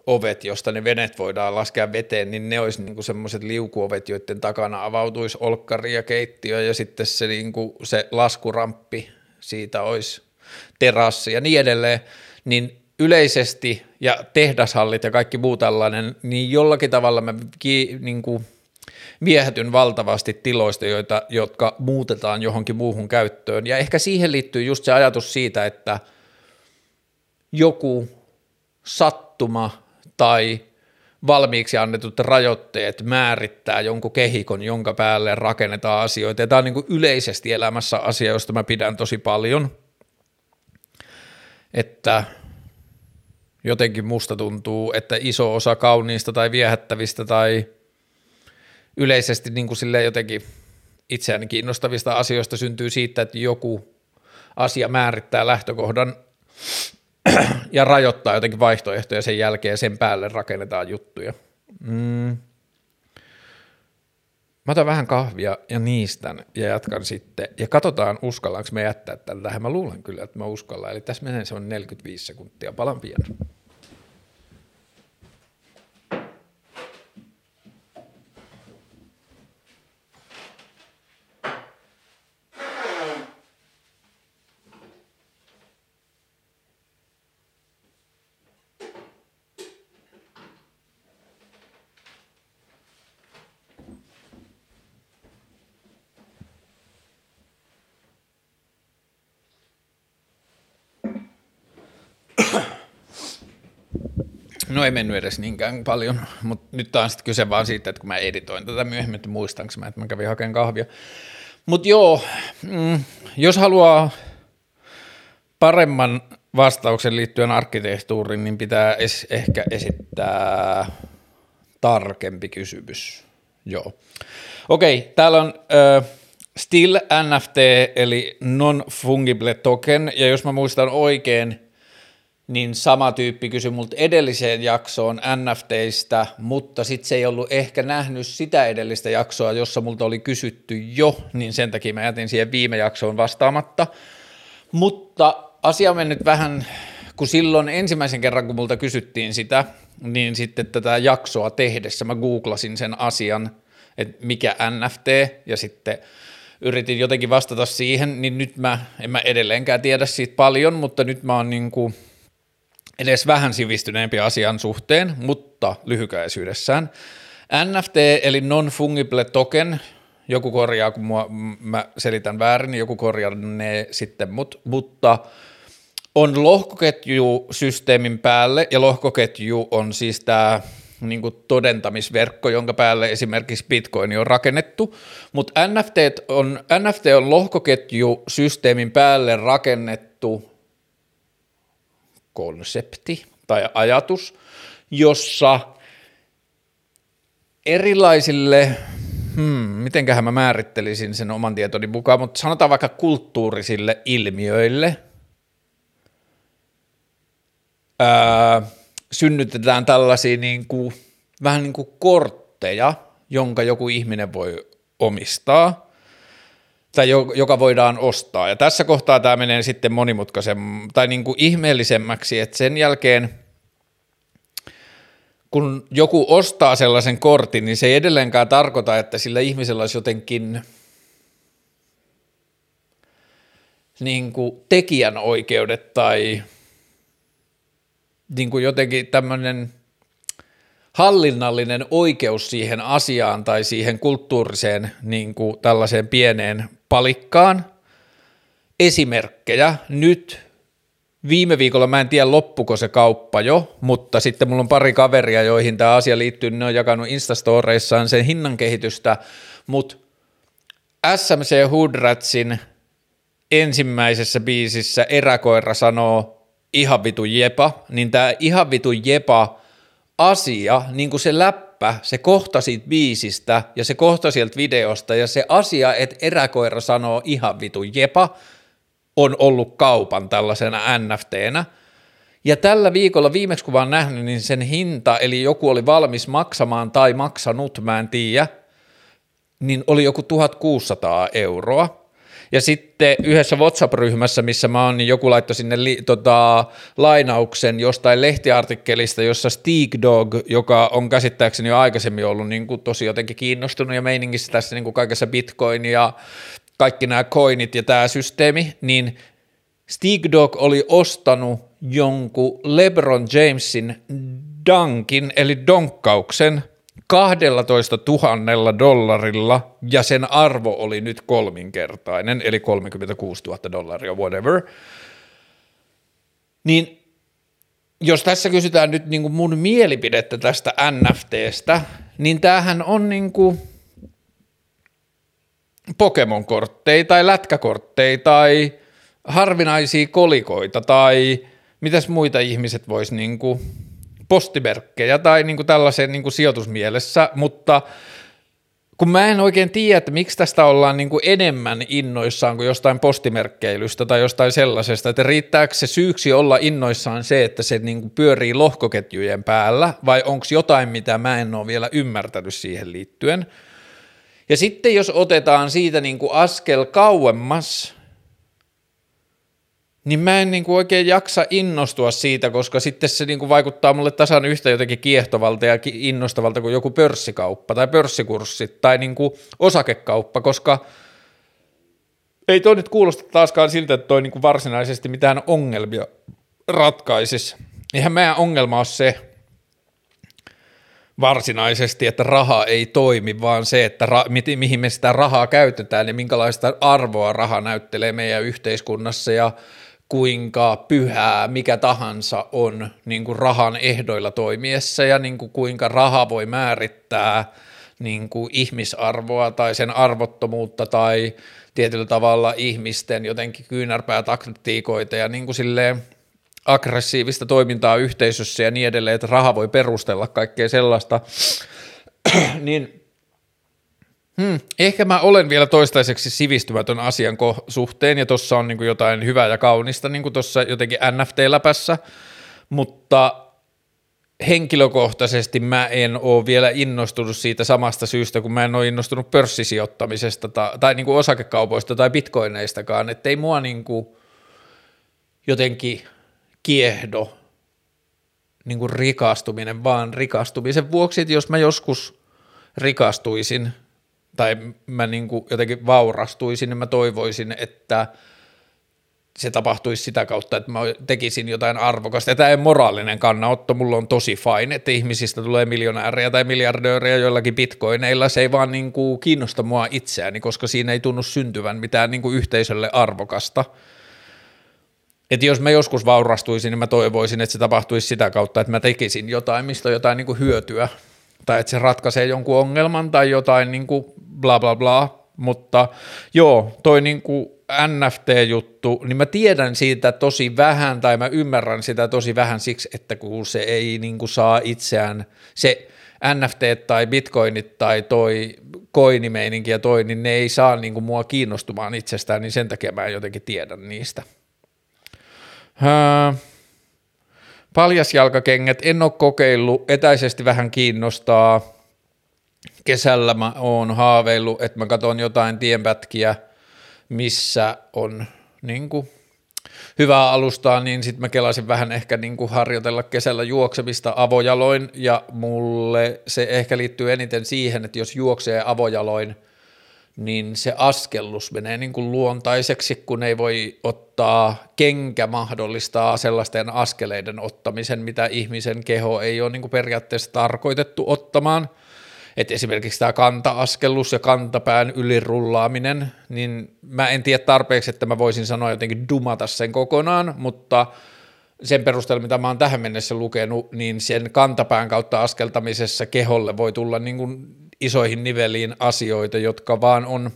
ovet, josta ne venet voidaan laskea veteen, niin ne olisi niin semmoiset liukuovet, joiden takana avautuisi olkkari ja keittiö ja sitten se, niin kuin se laskuramppi siitä olisi terassi ja niin edelleen, niin yleisesti ja tehdashallit ja kaikki muu tällainen, niin jollakin tavalla mä ki, niin kuin viehätyn valtavasti tiloista, joita, jotka muutetaan johonkin muuhun käyttöön. Ja ehkä siihen liittyy just se ajatus siitä, että joku sattuma tai valmiiksi annetut rajoitteet määrittää jonkun kehikon, jonka päälle rakennetaan asioita. Ja tämä on niin kuin yleisesti elämässä asia, josta mä pidän tosi paljon, että jotenkin musta tuntuu, että iso osa kauniista tai viehättävistä tai yleisesti niin kuin jotenkin itseäni kiinnostavista asioista syntyy siitä, että joku asia määrittää lähtökohdan ja rajoittaa jotenkin vaihtoehtoja sen jälkeen sen päälle rakennetaan juttuja. Mm. Mä otan vähän kahvia ja niistän ja jatkan sitten. Ja katsotaan, uskallaanko me jättää tähän. Mä luulen kyllä, että mä uskallan. Eli tässä menee se on 45 sekuntia. Palan pian. Ei mennyt edes niinkään paljon, mutta nyt on sitten kyse vaan siitä, että kun mä editoin tätä myöhemmin, että muistanko mä, että mä kävin hakemaan kahvia. Mutta joo, mm, jos haluaa paremman vastauksen liittyen arkkitehtuuriin, niin pitää es- ehkä esittää tarkempi kysymys. Joo. Okei, täällä on äh, Still NFT, eli non-fungible token, ja jos mä muistan oikein, niin sama tyyppi kysyi multa edelliseen jaksoon NFTistä, mutta sitten se ei ollut ehkä nähnyt sitä edellistä jaksoa, jossa multa oli kysytty jo, niin sen takia mä jätin siihen viime jaksoon vastaamatta. Mutta asia on mennyt vähän, kun silloin ensimmäisen kerran, kun multa kysyttiin sitä, niin sitten tätä jaksoa tehdessä mä googlasin sen asian, että mikä NFT, ja sitten yritin jotenkin vastata siihen, niin nyt mä en mä edelleenkään tiedä siitä paljon, mutta nyt mä oon niin kuin edes vähän sivistyneempi asian suhteen, mutta lyhykäisyydessään. NFT eli non-fungible token, joku korjaa, kun mua, mä selitän väärin, niin joku korjaa ne sitten, mut, mutta on lohkoketju systeemin päälle, ja lohkoketju on siis tämä niin todentamisverkko, jonka päälle esimerkiksi Bitcoin on rakennettu, mutta NFT on, NFT on lohkoketju systeemin päälle rakennettu konsepti tai ajatus, jossa erilaisille, hmm, mitenköhän mä määrittelisin sen oman tietoni mukaan, mutta sanotaan vaikka kulttuurisille ilmiöille, ää, synnytetään tällaisia niin kuin, vähän niin kuin kortteja, jonka joku ihminen voi omistaa – tai joka voidaan ostaa. Ja tässä kohtaa tämä menee sitten monimutkaisen tai niin kuin ihmeellisemmäksi, että sen jälkeen kun joku ostaa sellaisen kortin, niin se ei edelleenkään tarkoita, että sillä ihmisellä olisi jotenkin niin kuin tekijänoikeudet tai niin kuin jotenkin tämmöinen hallinnallinen oikeus siihen asiaan tai siihen kulttuuriseen niin kuin tällaiseen pieneen palikkaan. Esimerkkejä. Nyt viime viikolla, mä en tiedä loppuko se kauppa jo, mutta sitten mulla on pari kaveria, joihin tämä asia liittyy, ne on jakanut Instastoreissaan sen hinnan kehitystä, mutta SMC Hoodratsin ensimmäisessä biisissä eräkoira sanoo ihan vitu jepa, niin tämä ihan vitu jepa asia, niin kuin se läppä, läppä, se kohta siitä biisistä ja se kohta sieltä videosta ja se asia, että eräkoira sanoo ihan vitu jepa, on ollut kaupan tällaisena NFTnä. Ja tällä viikolla viimeksi kun vaan nähnyt, niin sen hinta, eli joku oli valmis maksamaan tai maksanut, mä en tiedä, niin oli joku 1600 euroa. Ja sitten yhdessä WhatsApp-ryhmässä, missä mä oon, niin joku laittoi sinne li, tota, lainauksen jostain lehtiartikkelista, jossa Steak Dog, joka on käsittääkseni jo aikaisemmin ollut niin kuin tosi jotenkin kiinnostunut ja meiningissä tässä niin kuin kaikessa Bitcoin ja kaikki nämä coinit ja tämä systeemi, niin Steak Dog oli ostanut jonkun LeBron Jamesin dunkin, eli donkkauksen – 12 000 dollarilla ja sen arvo oli nyt kolminkertainen, eli 36 000 dollaria, whatever. Niin jos tässä kysytään nyt niin kuin mun mielipidettä tästä NFTstä, niin tämähän on niin kuin Pokemon-kortteja tai lätkäkortteja tai harvinaisia kolikoita tai mitäs muita ihmiset vois niin kuin postimerkkejä tai niin kuin tällaisen niin kuin sijoitusmielessä, mutta – kun mä en oikein tiedä, että miksi tästä ollaan niin kuin enemmän innoissaan kuin jostain postimerkkeilystä tai jostain sellaisesta, että riittääkö se syyksi olla innoissaan se, että se niin kuin pyörii lohkoketjujen päällä, vai onko jotain, mitä mä en ole vielä ymmärtänyt siihen liittyen. Ja sitten jos otetaan siitä niin kuin askel kauemmas, niin mä en niin kuin oikein jaksa innostua siitä, koska sitten se niin kuin vaikuttaa mulle tasan yhtä jotenkin kiehtovalta ja innostavalta kuin joku pörssikauppa tai pörssikurssit tai niin kuin osakekauppa, koska ei toi nyt kuulosta taaskaan siltä, että toi niin kuin varsinaisesti mitään ongelmia ratkaisisi. Eihän meidän ongelma ole se varsinaisesti, että raha ei toimi, vaan se, että ra- mi- mihin me sitä rahaa käytetään ja minkälaista arvoa raha näyttelee meidän yhteiskunnassa ja kuinka pyhää mikä tahansa on niin kuin rahan ehdoilla toimiessa ja niin kuin kuinka raha voi määrittää niin kuin ihmisarvoa tai sen arvottomuutta tai tietyllä tavalla ihmisten jotenkin kyynärpäätaktiikoita ja niin kuin silleen aggressiivista toimintaa yhteisössä ja niin edelleen, että raha voi perustella kaikkea sellaista, niin Hmm. Ehkä mä olen vielä toistaiseksi sivistymätön asian suhteen, ja tuossa on niin kuin jotain hyvää ja kaunista niin kuin tuossa jotenkin NFT-läpässä, mutta henkilökohtaisesti mä en ole vielä innostunut siitä samasta syystä, kun mä en ole innostunut pörssisijoittamisesta tai, tai niin kuin osakekaupoista tai bitcoineistakaan, että ei mua niin kuin jotenkin kiehdo niin kuin rikastuminen, vaan rikastumisen vuoksi, että jos mä joskus rikastuisin – tai mä niin kuin jotenkin vaurastuisin, niin mä toivoisin, että se tapahtuisi sitä kautta, että mä tekisin jotain arvokasta. Ja tämä ei moraalinen kannanotto, mulla on tosi fine, että ihmisistä tulee miljonääriä tai miljardööriä joillakin bitcoineilla. Se ei vaan niin kuin kiinnosta mua itseäni, koska siinä ei tunnu syntyvän mitään niin kuin yhteisölle arvokasta. Että jos mä joskus vaurastuisin, niin mä toivoisin, että se tapahtuisi sitä kautta, että mä tekisin jotain, mistä on jotain niin kuin hyötyä tai että se ratkaisee jonkun ongelman tai jotain niin kuin bla bla bla, mutta joo, toi niin kuin NFT-juttu, niin mä tiedän siitä tosi vähän tai mä ymmärrän sitä tosi vähän siksi, että kun se ei niin kuin saa itseään, se NFT tai bitcoinit tai toi koinimeininki ja toi, niin ne ei saa niin kuin mua kiinnostumaan itsestään, niin sen takia mä jotenkin tiedän niistä. Öö, Paljasjalkakengät en ole kokeillut, etäisesti vähän kiinnostaa. Kesällä mä oon haaveillut, että mä katson jotain tienpätkiä, missä on niin kuin, hyvää alustaa, niin sitten mä kelasin vähän ehkä niin kuin harjoitella kesällä juoksemista avojaloin, ja mulle se ehkä liittyy eniten siihen, että jos juoksee avojaloin – niin se askellus menee niin kuin luontaiseksi, kun ei voi ottaa, kenkä mahdollistaa sellaisten askeleiden ottamisen, mitä ihmisen keho ei ole niin kuin periaatteessa tarkoitettu ottamaan. Et esimerkiksi tämä kanta-askellus ja kantapään ylirullaaminen, niin mä en tiedä tarpeeksi, että mä voisin sanoa jotenkin dumata sen kokonaan, mutta sen perusteella, mitä mä oon tähän mennessä lukenut, niin sen kantapään kautta askeltamisessa keholle voi tulla niin kuin isoihin niveliin asioita, jotka vaan on,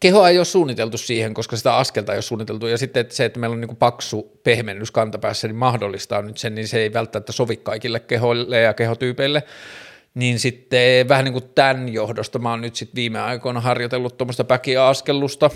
keho ei ole suunniteltu siihen, koska sitä askelta ei ole suunniteltu, ja sitten että se, että meillä on niin kuin paksu pehmennys kantapäässä, niin mahdollistaa nyt sen, niin se ei välttämättä sovi kaikille kehoille ja kehotyypeille, niin sitten vähän niin kuin tämän johdosta mä oon nyt sitten viime aikoina harjoitellut tuommoista päkiaskellusta,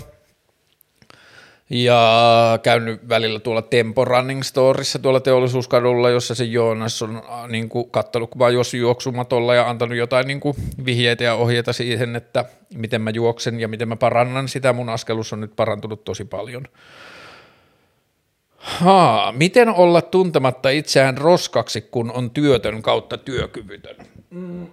ja käynyt välillä tuolla Tempo Running Storissa tuolla teollisuuskadulla, jossa se Joonas on äh, niin kuin, kattonut, kun mä juossut juoksumatolla ja antanut jotain niin kuin, vihjeitä ja ohjeita siihen, että miten mä juoksen ja miten mä parannan sitä. Mun askelus on nyt parantunut tosi paljon. Haa, miten olla tuntematta itseään roskaksi, kun on työtön kautta työkyvytön? Mm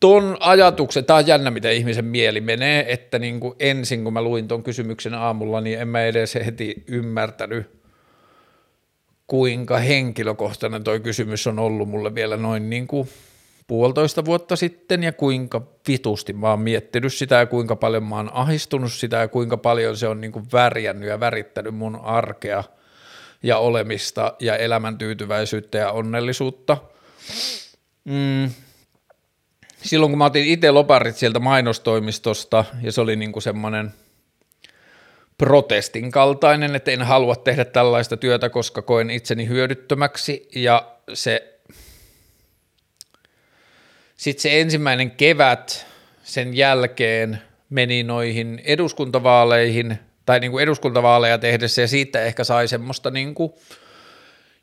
ton ajatuksen, tämä on jännä, miten ihmisen mieli menee, että niin kuin ensin kun mä luin ton kysymyksen aamulla, niin en mä edes heti ymmärtänyt, kuinka henkilökohtainen toi kysymys on ollut mulle vielä noin niin kuin puolitoista vuotta sitten ja kuinka vitusti mä oon miettinyt sitä ja kuinka paljon mä oon ahistunut sitä ja kuinka paljon se on niin kuin värjännyt ja värittänyt mun arkea ja olemista ja elämän tyytyväisyyttä ja onnellisuutta. Mm. Silloin kun mä otin itse loparit sieltä mainostoimistosta ja se oli niin kuin semmoinen protestin kaltainen, että en halua tehdä tällaista työtä, koska koen itseni hyödyttömäksi ja se sitten se ensimmäinen kevät sen jälkeen meni noihin eduskuntavaaleihin, tai niin kuin eduskuntavaaleja tehdessä, ja siitä ehkä sai semmoista niin kuin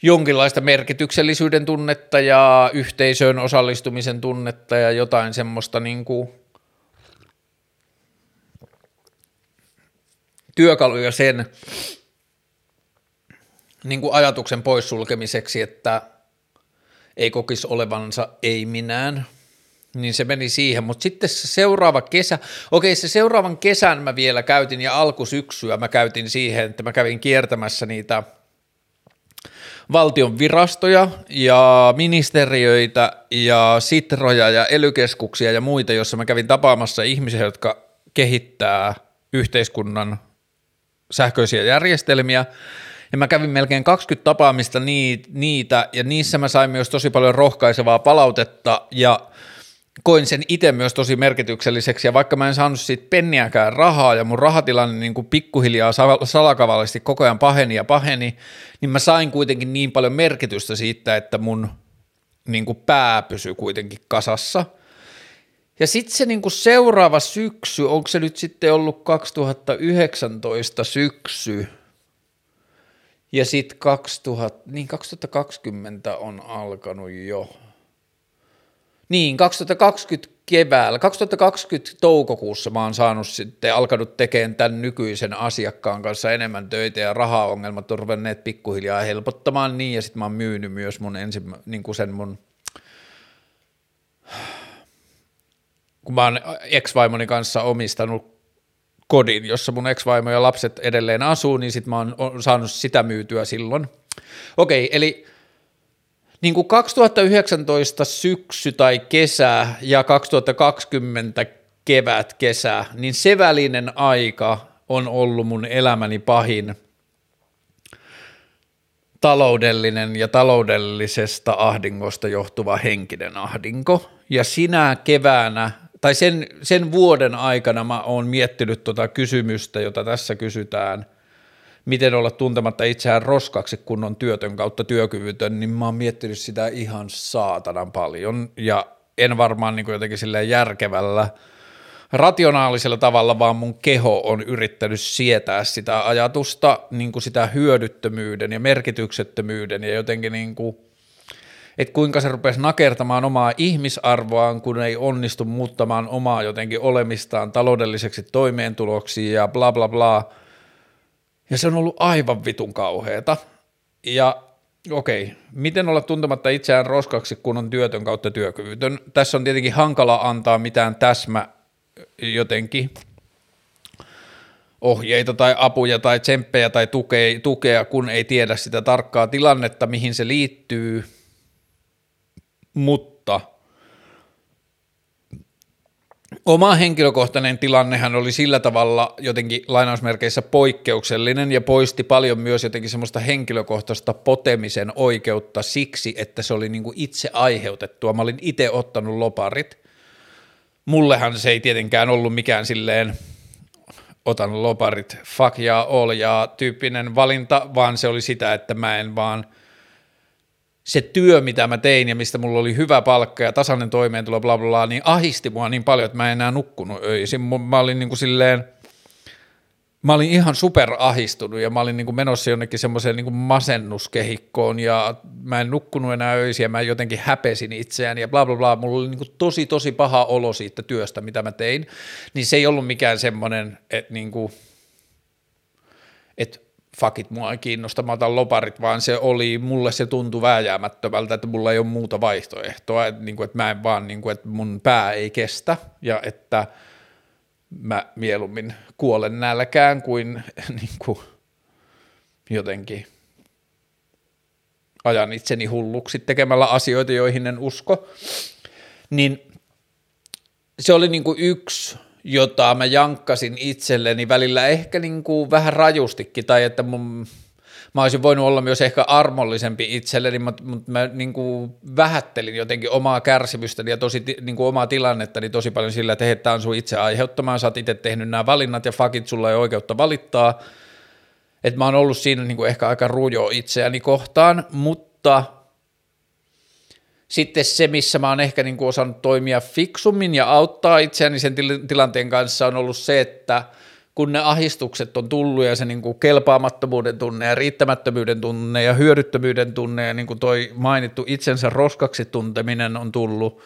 jonkinlaista merkityksellisyyden tunnetta ja yhteisöön osallistumisen tunnetta ja jotain semmoista niin kuin työkaluja sen niin kuin ajatuksen poissulkemiseksi, että ei kokisi olevansa ei minään, niin se meni siihen, mutta sitten se seuraava kesä, okei se seuraavan kesän mä vielä käytin ja alkusyksyä mä käytin siihen, että mä kävin kiertämässä niitä valtion virastoja ja ministeriöitä ja sitroja ja elykeskuksia ja muita, joissa mä kävin tapaamassa ihmisiä, jotka kehittää yhteiskunnan sähköisiä järjestelmiä, ja mä kävin melkein 20 tapaamista niitä, ja niissä mä sain myös tosi paljon rohkaisevaa palautetta, ja koin sen itse myös tosi merkitykselliseksi, ja vaikka mä en saanut siitä penniäkään rahaa, ja mun rahatilanne niin kuin pikkuhiljaa salakavallisesti koko ajan paheni ja paheni, niin mä sain kuitenkin niin paljon merkitystä siitä, että mun niin kuin pää pysyi kuitenkin kasassa. Ja sitten se niin kuin seuraava syksy, onko se nyt sitten ollut 2019 syksy, ja sitten 2000, niin 2020 on alkanut jo, niin, 2020 keväällä, 2020 toukokuussa mä oon saanut sitten, alkanut tekemään tämän nykyisen asiakkaan kanssa enemmän töitä ja rahaongelmat on ruvenneet pikkuhiljaa helpottamaan niin ja sitten mä oon myynyt myös mun ensimmä, niin kuin sen mun, kun mä oon ex-vaimoni kanssa omistanut kodin, jossa mun ex-vaimo ja lapset edelleen asuu, niin sitten mä oon saanut sitä myytyä silloin. Okei, eli niin kuin 2019 syksy tai kesä ja 2020 kevät, kesä, niin se välinen aika on ollut mun elämäni pahin taloudellinen ja taloudellisesta ahdingosta johtuva henkinen ahdinko. Ja sinä keväänä, tai sen, sen vuoden aikana mä oon miettinyt tuota kysymystä, jota tässä kysytään – miten olla tuntematta itseään roskaksi, kun on työtön kautta työkyvytön, niin mä oon miettinyt sitä ihan saatanan paljon. Ja en varmaan niin kuin jotenkin silleen järkevällä, rationaalisella tavalla, vaan mun keho on yrittänyt sietää sitä ajatusta, niin kuin sitä hyödyttömyyden ja merkityksettömyyden ja jotenkin niin kuin, että kuinka se rupesi nakertamaan omaa ihmisarvoaan, kun ei onnistu muuttamaan omaa jotenkin olemistaan taloudelliseksi toimeentuloksi ja bla bla bla, ja se on ollut aivan vitun kauheeta. Ja okei, miten olla tuntematta itseään roskaksi, kun on työtön kautta työkyvytön? Tässä on tietenkin hankala antaa mitään täsmä jotenkin ohjeita tai apuja tai tsemppejä tai tukea, tukea, kun ei tiedä sitä tarkkaa tilannetta, mihin se liittyy, mutta – Oma henkilökohtainen tilannehan oli sillä tavalla jotenkin lainausmerkeissä poikkeuksellinen ja poisti paljon myös jotenkin semmoista henkilökohtaista potemisen oikeutta siksi, että se oli niin kuin itse aiheutettua. Mä olin itse ottanut loparit. Mullehan se ei tietenkään ollut mikään silleen otan loparit fuck ja all ja tyyppinen valinta, vaan se oli sitä, että mä en vaan – se työ, mitä mä tein ja mistä mulla oli hyvä palkka ja tasainen toimeentulo, bla bla bla, niin ahisti mua niin paljon, että mä en enää nukkunut öisin. Mä olin niin kuin silleen, mä olin ihan super ahistunut ja mä olin niin kuin menossa jonnekin semmoiseen niin kuin masennuskehikkoon ja mä en nukkunut enää öisiä, mä jotenkin häpesin itseäni ja bla bla bla, mulla oli niin kuin tosi tosi paha olo siitä työstä, mitä mä tein, niin se ei ollut mikään semmoinen, että niin kuin, että fakit mua ei kiinnosta, mä otan loparit, vaan se oli, mulle se tuntui vääjäämättömältä, että mulla ei ole muuta vaihtoehtoa, että, niin kuin, että mä en vaan, niin kuin, että mun pää ei kestä ja että mä mieluummin kuolen nälkään kuin, niin kuin jotenkin ajan itseni hulluksi tekemällä asioita, joihin en usko, niin se oli niin kuin yksi jota mä jankkasin itselleni välillä ehkä niin kuin vähän rajustikin, tai että mun, mä olisin voinut olla myös ehkä armollisempi itselleni, mutta, mutta mä niin kuin vähättelin jotenkin omaa kärsimystäni ja tosi, niin kuin omaa tilannettani tosi paljon sillä, että hei, tämä on sun itse aiheuttamaan, sä oot itse tehnyt nämä valinnat ja fakit, sulla ei oikeutta valittaa, että mä oon ollut siinä niin kuin ehkä aika rujo itseäni kohtaan, mutta sitten se, missä mä oon ehkä niin kuin osannut toimia fiksummin ja auttaa itseäni sen tilanteen kanssa on ollut se, että kun ne ahistukset on tullut ja se niin kuin kelpaamattomuuden tunne ja riittämättömyyden tunne ja hyödyttömyyden tunne ja niin kuin toi mainittu itsensä roskaksi tunteminen on tullut,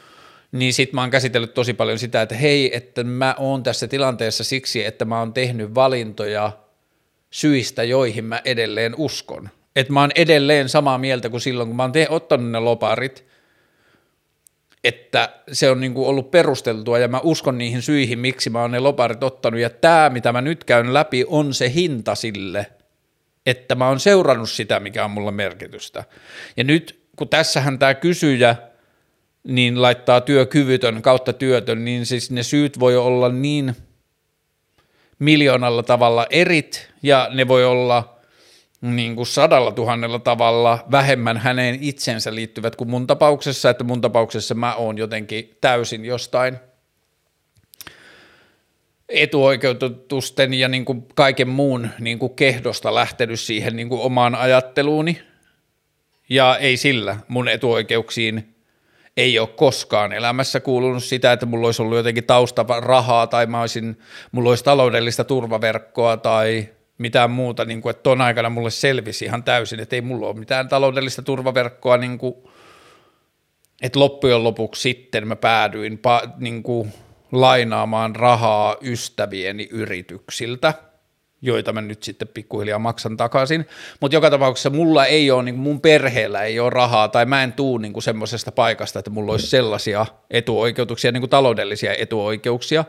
niin sit mä oon käsitellyt tosi paljon sitä, että hei, että mä oon tässä tilanteessa siksi, että mä oon tehnyt valintoja syistä, joihin mä edelleen uskon. Että mä oon edelleen samaa mieltä kuin silloin, kun mä oon te- ottanut ne loparit, että se on niin kuin ollut perusteltua ja mä uskon niihin syihin, miksi mä oon ne loparit ottanut ja tämä, mitä mä nyt käyn läpi, on se hinta sille, että mä oon seurannut sitä, mikä on mulla merkitystä. Ja nyt, kun tässähän tämä kysyjä niin laittaa työkyvytön kautta työtön, niin siis ne syyt voi olla niin miljoonalla tavalla erit ja ne voi olla – niin kuin sadalla tuhannella tavalla vähemmän häneen itsensä liittyvät kuin mun tapauksessa, että mun tapauksessa mä oon jotenkin täysin jostain etuoikeutusten ja niin kuin kaiken muun niin kuin kehdosta lähtenyt siihen niin kuin omaan ajatteluuni, ja ei sillä mun etuoikeuksiin ei ole koskaan elämässä kuulunut sitä, että mulla olisi ollut jotenkin tausta rahaa tai mä olisin, mulla olisi taloudellista turvaverkkoa tai mitään muuta, niin kuin, että ton aikana mulle selvisi ihan täysin, että ei mulla ole mitään taloudellista turvaverkkoa, niin kuin, että loppujen lopuksi sitten mä päädyin pa, niin kuin, lainaamaan rahaa ystävieni yrityksiltä, joita mä nyt sitten pikkuhiljaa maksan takaisin, mutta joka tapauksessa mulla ei ole, niin mun perheellä ei ole rahaa, tai mä en tuu niin semmoisesta paikasta, että mulla olisi sellaisia etuoikeutuksia, niin kuin taloudellisia etuoikeuksia,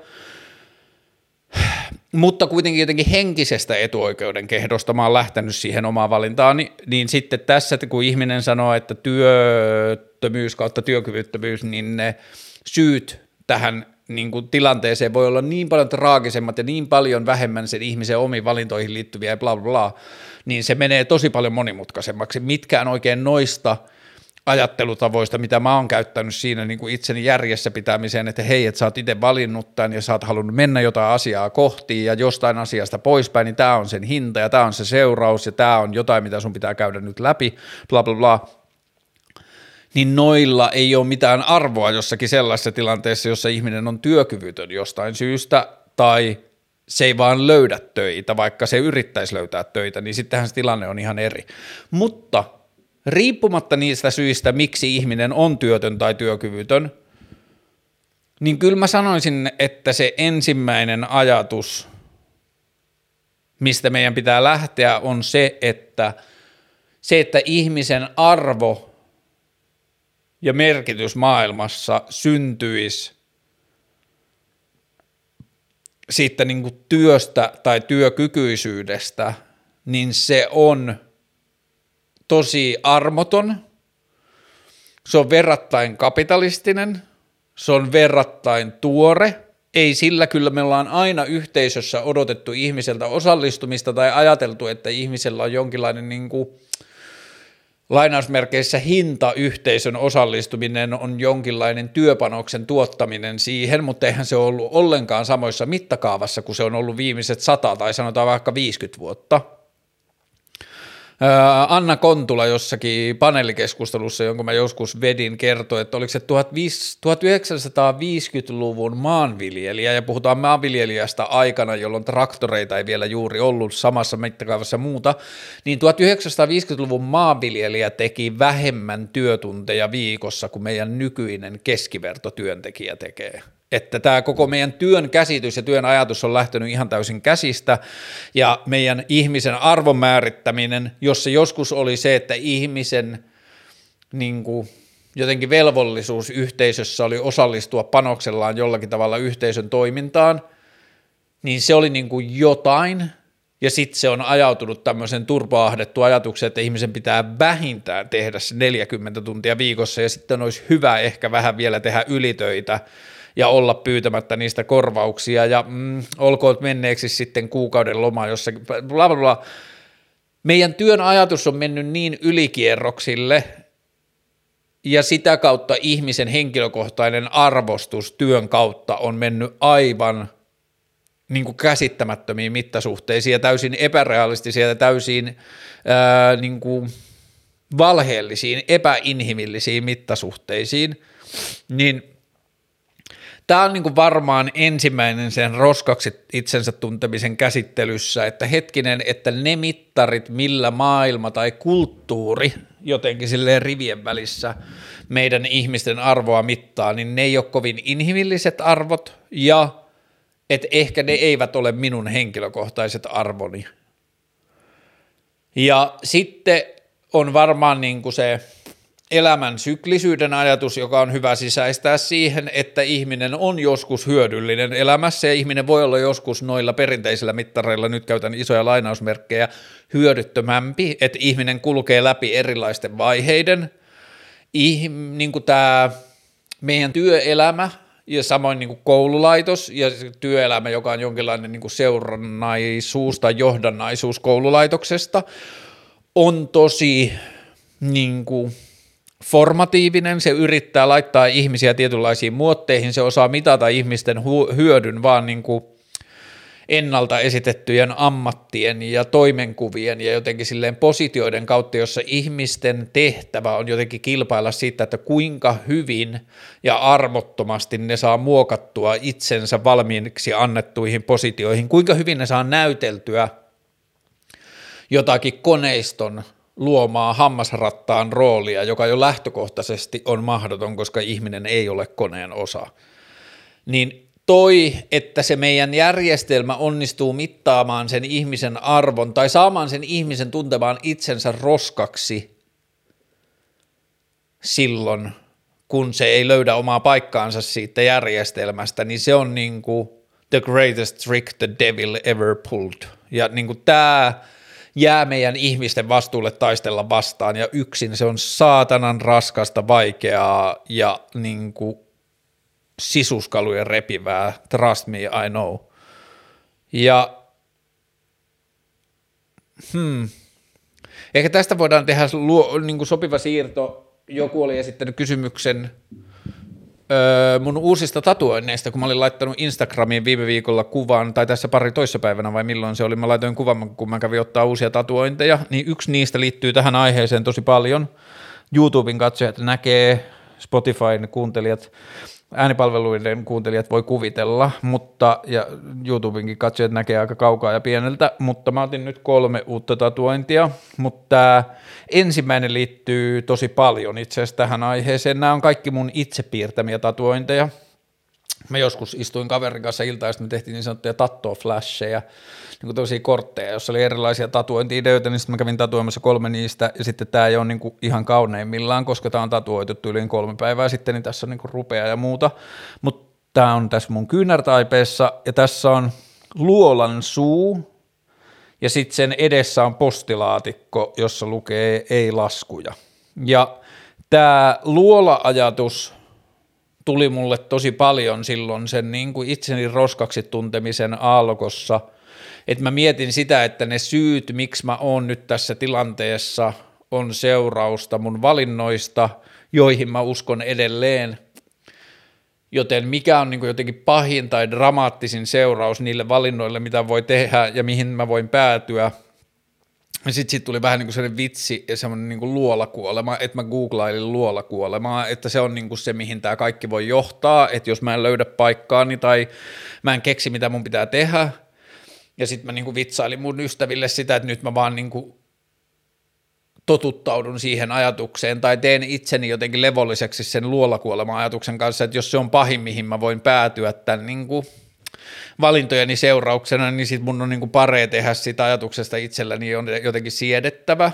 mutta kuitenkin jotenkin henkisestä etuoikeuden kehdosta mä oon lähtenyt siihen omaan valintaan, niin, niin sitten tässä, että kun ihminen sanoo, että työttömyys kautta työkyvyttömyys, niin ne syyt tähän niin kuin tilanteeseen voi olla niin paljon traagisemmat ja niin paljon vähemmän sen ihmisen omiin valintoihin liittyviä ja bla bla bla, niin se menee tosi paljon monimutkaisemmaksi. Mitkään oikein noista – ajattelutavoista, mitä mä oon käyttänyt siinä niin kuin itseni järjessä pitämiseen, että hei, että sä oot itse valinnut tämän ja sä oot halunnut mennä jotain asiaa kohti ja jostain asiasta poispäin, niin tämä on sen hinta ja tämä on se seuraus ja tämä on jotain, mitä sun pitää käydä nyt läpi, bla bla bla, niin noilla ei ole mitään arvoa jossakin sellaisessa tilanteessa, jossa ihminen on työkyvytön jostain syystä tai se ei vaan löydä töitä, vaikka se yrittäisi löytää töitä, niin sittenhän se tilanne on ihan eri. Mutta riippumatta niistä syistä, miksi ihminen on työtön tai työkyvytön, niin kyllä mä sanoisin, että se ensimmäinen ajatus, mistä meidän pitää lähteä, on se, että se, että ihmisen arvo ja merkitys maailmassa syntyisi siitä niin kuin työstä tai työkykyisyydestä, niin se on – tosi armoton, se on verrattain kapitalistinen, se on verrattain tuore, ei sillä kyllä me ollaan aina yhteisössä odotettu ihmiseltä osallistumista tai ajateltu, että ihmisellä on jonkinlainen niin kuin, lainausmerkeissä hinta yhteisön osallistuminen on jonkinlainen työpanoksen tuottaminen siihen, mutta eihän se ollut ollenkaan samoissa mittakaavassa kuin se on ollut viimeiset sata tai sanotaan vaikka 50 vuotta. Anna Kontula jossakin paneelikeskustelussa, jonka mä joskus vedin, kertoi, että oliko se 1950-luvun maanviljelijä, ja puhutaan maanviljelijästä aikana, jolloin traktoreita ei vielä juuri ollut samassa mittakaavassa muuta, niin 1950-luvun maanviljelijä teki vähemmän työtunteja viikossa kuin meidän nykyinen keskivertotyöntekijä tekee että tämä koko meidän työn käsitys ja työn ajatus on lähtenyt ihan täysin käsistä, ja meidän ihmisen arvon määrittäminen, jos se joskus oli se, että ihmisen niin kuin, jotenkin velvollisuus yhteisössä oli osallistua panoksellaan jollakin tavalla yhteisön toimintaan, niin se oli niin kuin jotain, ja sitten se on ajautunut tämmöisen turpaahdettu ajatuksen, että ihmisen pitää vähintään tehdä se 40 tuntia viikossa, ja sitten olisi hyvä ehkä vähän vielä tehdä ylitöitä, ja olla pyytämättä niistä korvauksia ja mm, olkoon menneeksi sitten kuukauden loma jossakin, bla bla bla. meidän työn ajatus on mennyt niin ylikierroksille, ja sitä kautta ihmisen henkilökohtainen arvostus työn kautta on mennyt aivan niin kuin käsittämättömiin mittasuhteisiin ja täysin epärealistisia ja täysin ää, niin kuin valheellisiin, epäinhimillisiin mittasuhteisiin, niin tämä on niin kuin varmaan ensimmäinen sen roskaksi itsensä tuntemisen käsittelyssä, että hetkinen, että ne mittarit, millä maailma tai kulttuuri jotenkin silleen rivien välissä meidän ihmisten arvoa mittaa, niin ne ei ole kovin inhimilliset arvot ja että ehkä ne eivät ole minun henkilökohtaiset arvoni. Ja sitten on varmaan niin kuin se elämän syklisyyden ajatus, joka on hyvä sisäistää siihen, että ihminen on joskus hyödyllinen elämässä ja ihminen voi olla joskus noilla perinteisillä mittareilla, nyt käytän isoja lainausmerkkejä, hyödyttömämpi, että ihminen kulkee läpi erilaisten vaiheiden. Ih, niin kuin tämä meidän työelämä ja samoin niin kuin koululaitos ja työelämä, joka on jonkinlainen niin kuin seurannaisuus tai johdannaisuus koululaitoksesta, on tosi niin kuin, formatiivinen, se yrittää laittaa ihmisiä tietynlaisiin muotteihin, se osaa mitata ihmisten hyödyn vaan niin kuin ennalta esitettyjen ammattien ja toimenkuvien ja jotenkin silleen positioiden kautta, jossa ihmisten tehtävä on jotenkin kilpailla siitä, että kuinka hyvin ja armottomasti ne saa muokattua itsensä valmiiksi annettuihin positioihin, kuinka hyvin ne saa näyteltyä jotakin koneiston luomaa hammasrattaan roolia, joka jo lähtökohtaisesti on mahdoton, koska ihminen ei ole koneen osa. Niin toi, että se meidän järjestelmä onnistuu mittaamaan sen ihmisen arvon tai saamaan sen ihmisen tuntemaan itsensä roskaksi silloin, kun se ei löydä omaa paikkaansa siitä järjestelmästä, niin se on niin kuin the greatest trick the devil ever pulled. Ja niin kuin tämä jää meidän ihmisten vastuulle taistella vastaan ja yksin se on saatanan raskasta, vaikeaa ja niin kuin sisuskalujen repivää, trust me, I know. Ja hmm, ehkä tästä voidaan tehdä luo, niin kuin sopiva siirto. Joku oli esittänyt kysymyksen öö, mun uusista tatuoinneista, kun mä olin laittanut Instagramiin viime viikolla kuvan, tai tässä pari toissapäivänä vai milloin se oli, mä laitoin kuvan, kun mä kävin ottaa uusia tatuointeja, niin yksi niistä liittyy tähän aiheeseen tosi paljon. YouTuben katsojat näkee, Spotifyn kuuntelijat äänipalveluiden kuuntelijat voi kuvitella, mutta ja YouTubenkin katsojat näkee aika kaukaa ja pieneltä, mutta mä otin nyt kolme uutta tatuointia, mutta ensimmäinen liittyy tosi paljon itse asiassa tähän aiheeseen. Nämä on kaikki mun itse piirtämiä tatuointeja, Mä joskus istuin kaverin kanssa iltaista, me tehtiin niin sanottuja tattoo-flasheja, niin kuin tosi kortteja, jossa oli erilaisia tatuointi-ideoita, niin sitten mä kävin tatuoimassa kolme niistä, ja sitten tämä ei ole niin kuin ihan kauneimmillaan, koska tämä on tatuoitu yli kolme päivää sitten, niin tässä on niin kuin rupea ja muuta, mutta tämä on tässä mun kyynärtaipeessa, ja tässä on luolan suu, ja sitten sen edessä on postilaatikko, jossa lukee ei-laskuja. Ja tämä luola-ajatus tuli mulle tosi paljon silloin sen niin kuin itseni roskaksi tuntemisen alkossa, että mä mietin sitä, että ne syyt, miksi mä oon nyt tässä tilanteessa, on seurausta mun valinnoista, joihin mä uskon edelleen, joten mikä on niin kuin jotenkin pahin tai dramaattisin seuraus niille valinnoille, mitä voi tehdä ja mihin mä voin päätyä – sitten sit tuli vähän niin kuin sellainen vitsi ja semmoinen niin kuin luolakuolema, että mä googlailin luolakuolemaa, että se on niin kuin se, mihin tämä kaikki voi johtaa, että jos mä en löydä paikkaani tai mä en keksi, mitä mun pitää tehdä, ja sitten mä niin kuin vitsailin mun ystäville sitä, että nyt mä vaan niin kuin totuttaudun siihen ajatukseen tai teen itseni jotenkin levolliseksi sen luolakuolema-ajatuksen kanssa, että jos se on pahin, mihin mä voin päätyä tämän niin kuin – valintojeni seurauksena, niin sit mun on niin kuin paree tehdä sitä ajatuksesta itselläni on jotenkin siedettävä.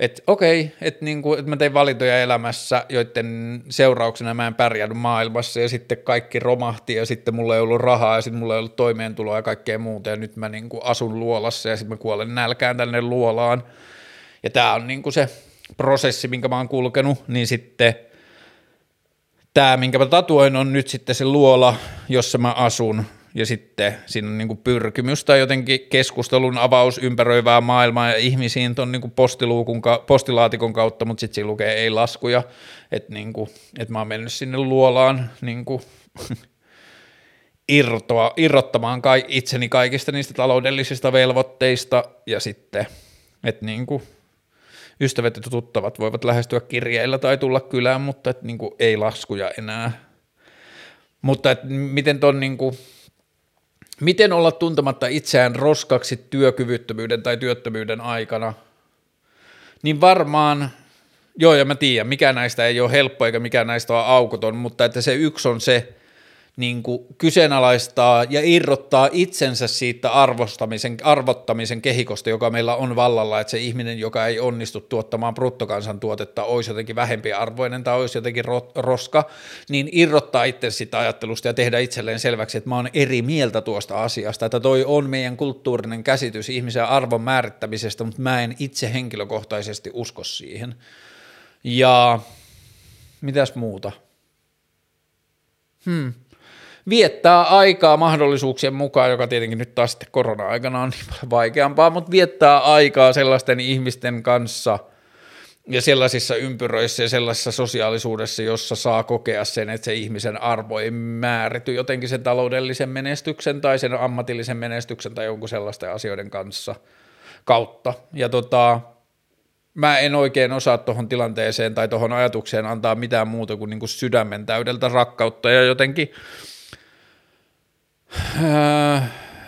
Että okei, että niinku, et mä tein valintoja elämässä, joiden seurauksena mä en pärjännyt maailmassa ja sitten kaikki romahti ja sitten mulla ei ollut rahaa ja sitten mulla ei ollut toimeentuloa ja kaikkea muuta ja nyt mä niinku asun luolassa ja sitten mä kuolen nälkään tänne luolaan. Ja tämä on niinku se prosessi, minkä mä oon kulkenut, niin sitten – tämä, minkä mä tatuoin, on nyt sitten se luola, jossa mä asun. ja sitten siinä on niin pyrkimys tai jotenkin keskustelun avaus ympäröivää maailmaa ja ihmisiin tuon niin postiluukun, postilaatikon kautta, mutta sitten siinä lukee ei laskuja, että niin että mä oon mennyt sinne luolaan niin kuin, irtoa, irrottamaan kai, itseni kaikista niistä taloudellisista velvoitteista ja sitten, että niin kuin, ystävät ja tuttavat voivat lähestyä kirjeillä tai tulla kylään, mutta että niin kuin, ei laskuja enää. Mutta että miten ton niin kuin, miten olla tuntematta itseään roskaksi työkyvyttömyyden tai työttömyyden aikana, niin varmaan, joo ja mä tiedän, mikä näistä ei ole helppo eikä mikä näistä on aukoton, mutta että se yksi on se, niin kuin kyseenalaistaa ja irrottaa itsensä siitä arvostamisen, arvottamisen kehikosta, joka meillä on vallalla, että se ihminen, joka ei onnistu tuottamaan bruttokansantuotetta, olisi jotenkin vähempi arvoinen tai olisi jotenkin roska, niin irrottaa itse sitä ajattelusta ja tehdä itselleen selväksi, että mä oon eri mieltä tuosta asiasta, että toi on meidän kulttuurinen käsitys ihmisen arvon määrittämisestä, mutta mä en itse henkilökohtaisesti usko siihen. Ja mitäs muuta? Hmm viettää aikaa mahdollisuuksien mukaan, joka tietenkin nyt taas sitten korona-aikana on niin paljon vaikeampaa, mutta viettää aikaa sellaisten ihmisten kanssa ja sellaisissa ympyröissä ja sellaisessa sosiaalisuudessa, jossa saa kokea sen, että se ihmisen arvo ei määrity jotenkin sen taloudellisen menestyksen tai sen ammatillisen menestyksen tai jonkun sellaisten asioiden kanssa kautta. Ja tota, mä en oikein osaa tuohon tilanteeseen tai tuohon ajatukseen antaa mitään muuta kuin, niin kuin sydämen täydeltä rakkautta ja jotenkin –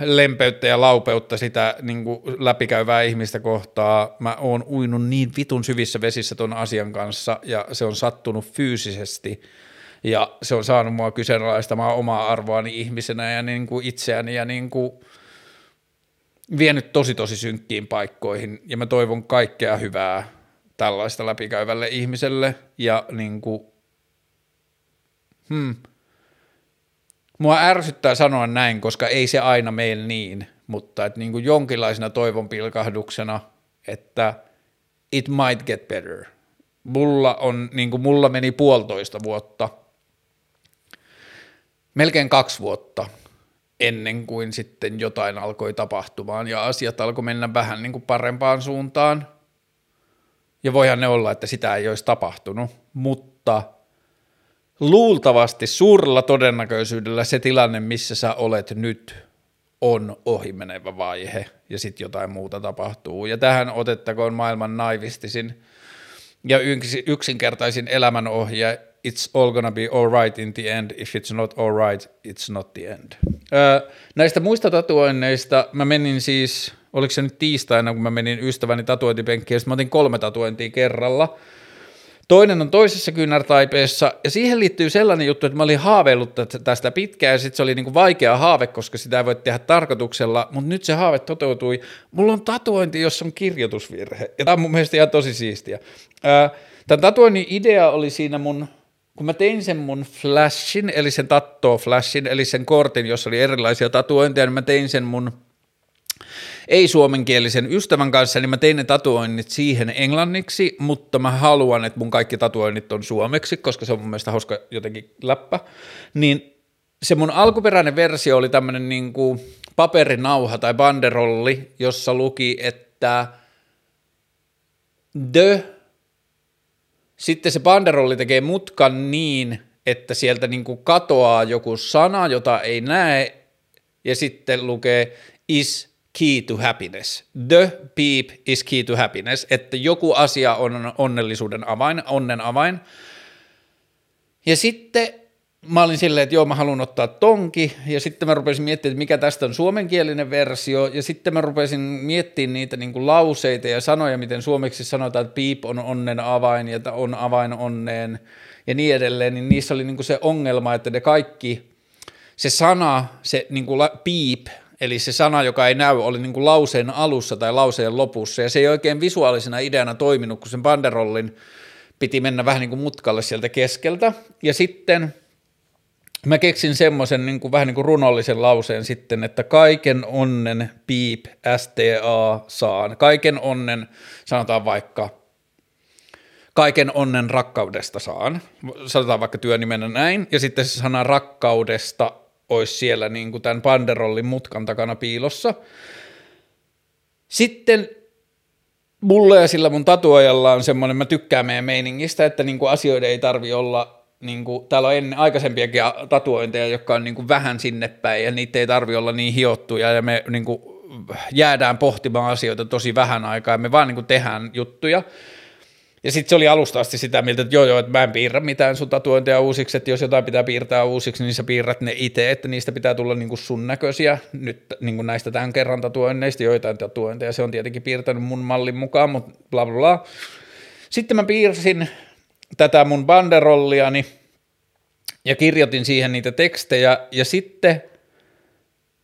lempeyttä ja laupeutta sitä niin kuin läpikäyvää ihmistä kohtaa. Mä oon uinut niin vitun syvissä vesissä ton asian kanssa ja se on sattunut fyysisesti ja se on saanut mua kyseenalaistamaan omaa arvoani ihmisenä ja niin kuin itseäni ja niin kuin vienyt tosi tosi synkkiin paikkoihin ja mä toivon kaikkea hyvää tällaista läpikäyvälle ihmiselle ja niin kuin, hmm, Mua ärsyttää sanoa näin, koska ei se aina meillä niin, mutta että niin kuin jonkinlaisena toivon pilkahduksena, että it might get better. Mulla, on, niin kuin mulla meni puolitoista vuotta, melkein kaksi vuotta ennen kuin sitten jotain alkoi tapahtumaan ja asiat alkoi mennä vähän niin kuin parempaan suuntaan. Ja voihan ne olla, että sitä ei olisi tapahtunut, mutta – luultavasti suurella todennäköisyydellä se tilanne, missä sä olet nyt, on ohimenevä vaihe ja sitten jotain muuta tapahtuu. Ja tähän otettakoon maailman naivistisin ja yksinkertaisin elämänohje, it's all gonna be all right in the end, if it's not all right, it's not the end. Öö, näistä muista tatuoinneista mä menin siis, oliko se nyt tiistaina, kun mä menin ystäväni tatuointipenkkiin, mä otin kolme tatuointia kerralla, Toinen on toisessa kyynärtaipeessa, ja siihen liittyy sellainen juttu, että mä olin haaveillut tästä pitkään, ja sitten se oli niin kuin vaikea haave, koska sitä ei voi tehdä tarkoituksella, mutta nyt se haave toteutui. Mulla on tatuointi, jossa on kirjoitusvirhe, ja tämä on mun mielestä ihan tosi siistiä. Tämän tatuoinnin idea oli siinä mun kun mä tein sen mun flashin, eli sen tattoo flashin, eli sen kortin, jossa oli erilaisia tatuointeja, niin mä tein sen mun ei-suomenkielisen ystävän kanssa, niin mä tein ne tatuoinnit siihen englanniksi, mutta mä haluan, että mun kaikki tatuoinnit on suomeksi, koska se on mun mielestä hauska jotenkin läppä, niin se mun alkuperäinen versio oli tämmöinen niin kuin paperinauha tai banderolli, jossa luki, että the, sitten se banderolli tekee mutkan niin, että sieltä niin kuin katoaa joku sana, jota ei näe, ja sitten lukee is key to happiness. The beep is key to happiness, että joku asia on onnellisuuden avain, onnen avain. Ja sitten mä olin silleen, että joo, mä haluan ottaa tonki, ja sitten mä rupesin miettimään, että mikä tästä on suomenkielinen versio, ja sitten mä rupesin miettimään niitä niin kuin lauseita ja sanoja, miten suomeksi sanotaan, että piip on onnen avain, ja on avain onneen, ja niin edelleen, niin niissä oli niin kuin se ongelma, että ne kaikki, se sana, se niin kuin piip, Eli se sana, joka ei näy, oli niin kuin lauseen alussa tai lauseen lopussa, ja se ei oikein visuaalisena ideana toiminut, kun sen banderollin piti mennä vähän niin kuin mutkalle sieltä keskeltä. Ja sitten mä keksin semmoisen niin kuin, vähän niin kuin runollisen lauseen sitten, että kaiken onnen piip STA saan. Kaiken onnen, sanotaan vaikka, kaiken onnen rakkaudesta saan. Sanotaan vaikka työnimenä näin, ja sitten se sana rakkaudesta olisi siellä niin kuin tämän banderollin mutkan takana piilossa. Sitten mulle ja sillä mun tatuajalla on semmoinen, mä tykkään meidän meiningistä, että niin kuin asioiden ei tarvi olla, niin kuin, täällä on ennen aikaisempiakin tatuointeja, jotka on niin kuin vähän sinne päin ja niitä ei tarvi olla niin hiottuja ja me niin kuin jäädään pohtimaan asioita tosi vähän aikaa ja me vaan niin kuin tehdään juttuja. Ja sitten se oli alusta asti sitä mieltä, että joo joo, että mä en piirrä mitään sun tatuointeja uusiksi, että jos jotain pitää piirtää uusiksi, niin sä piirrät ne itse, että niistä pitää tulla niin kuin sun näköisiä, nyt niin kuin näistä tämän kerran tatuoinneista, joitain tatuointeja, se on tietenkin piirtänyt mun mallin mukaan, mutta bla bla bla. Sitten mä piirsin tätä mun banderolliani ja kirjoitin siihen niitä tekstejä, ja sitten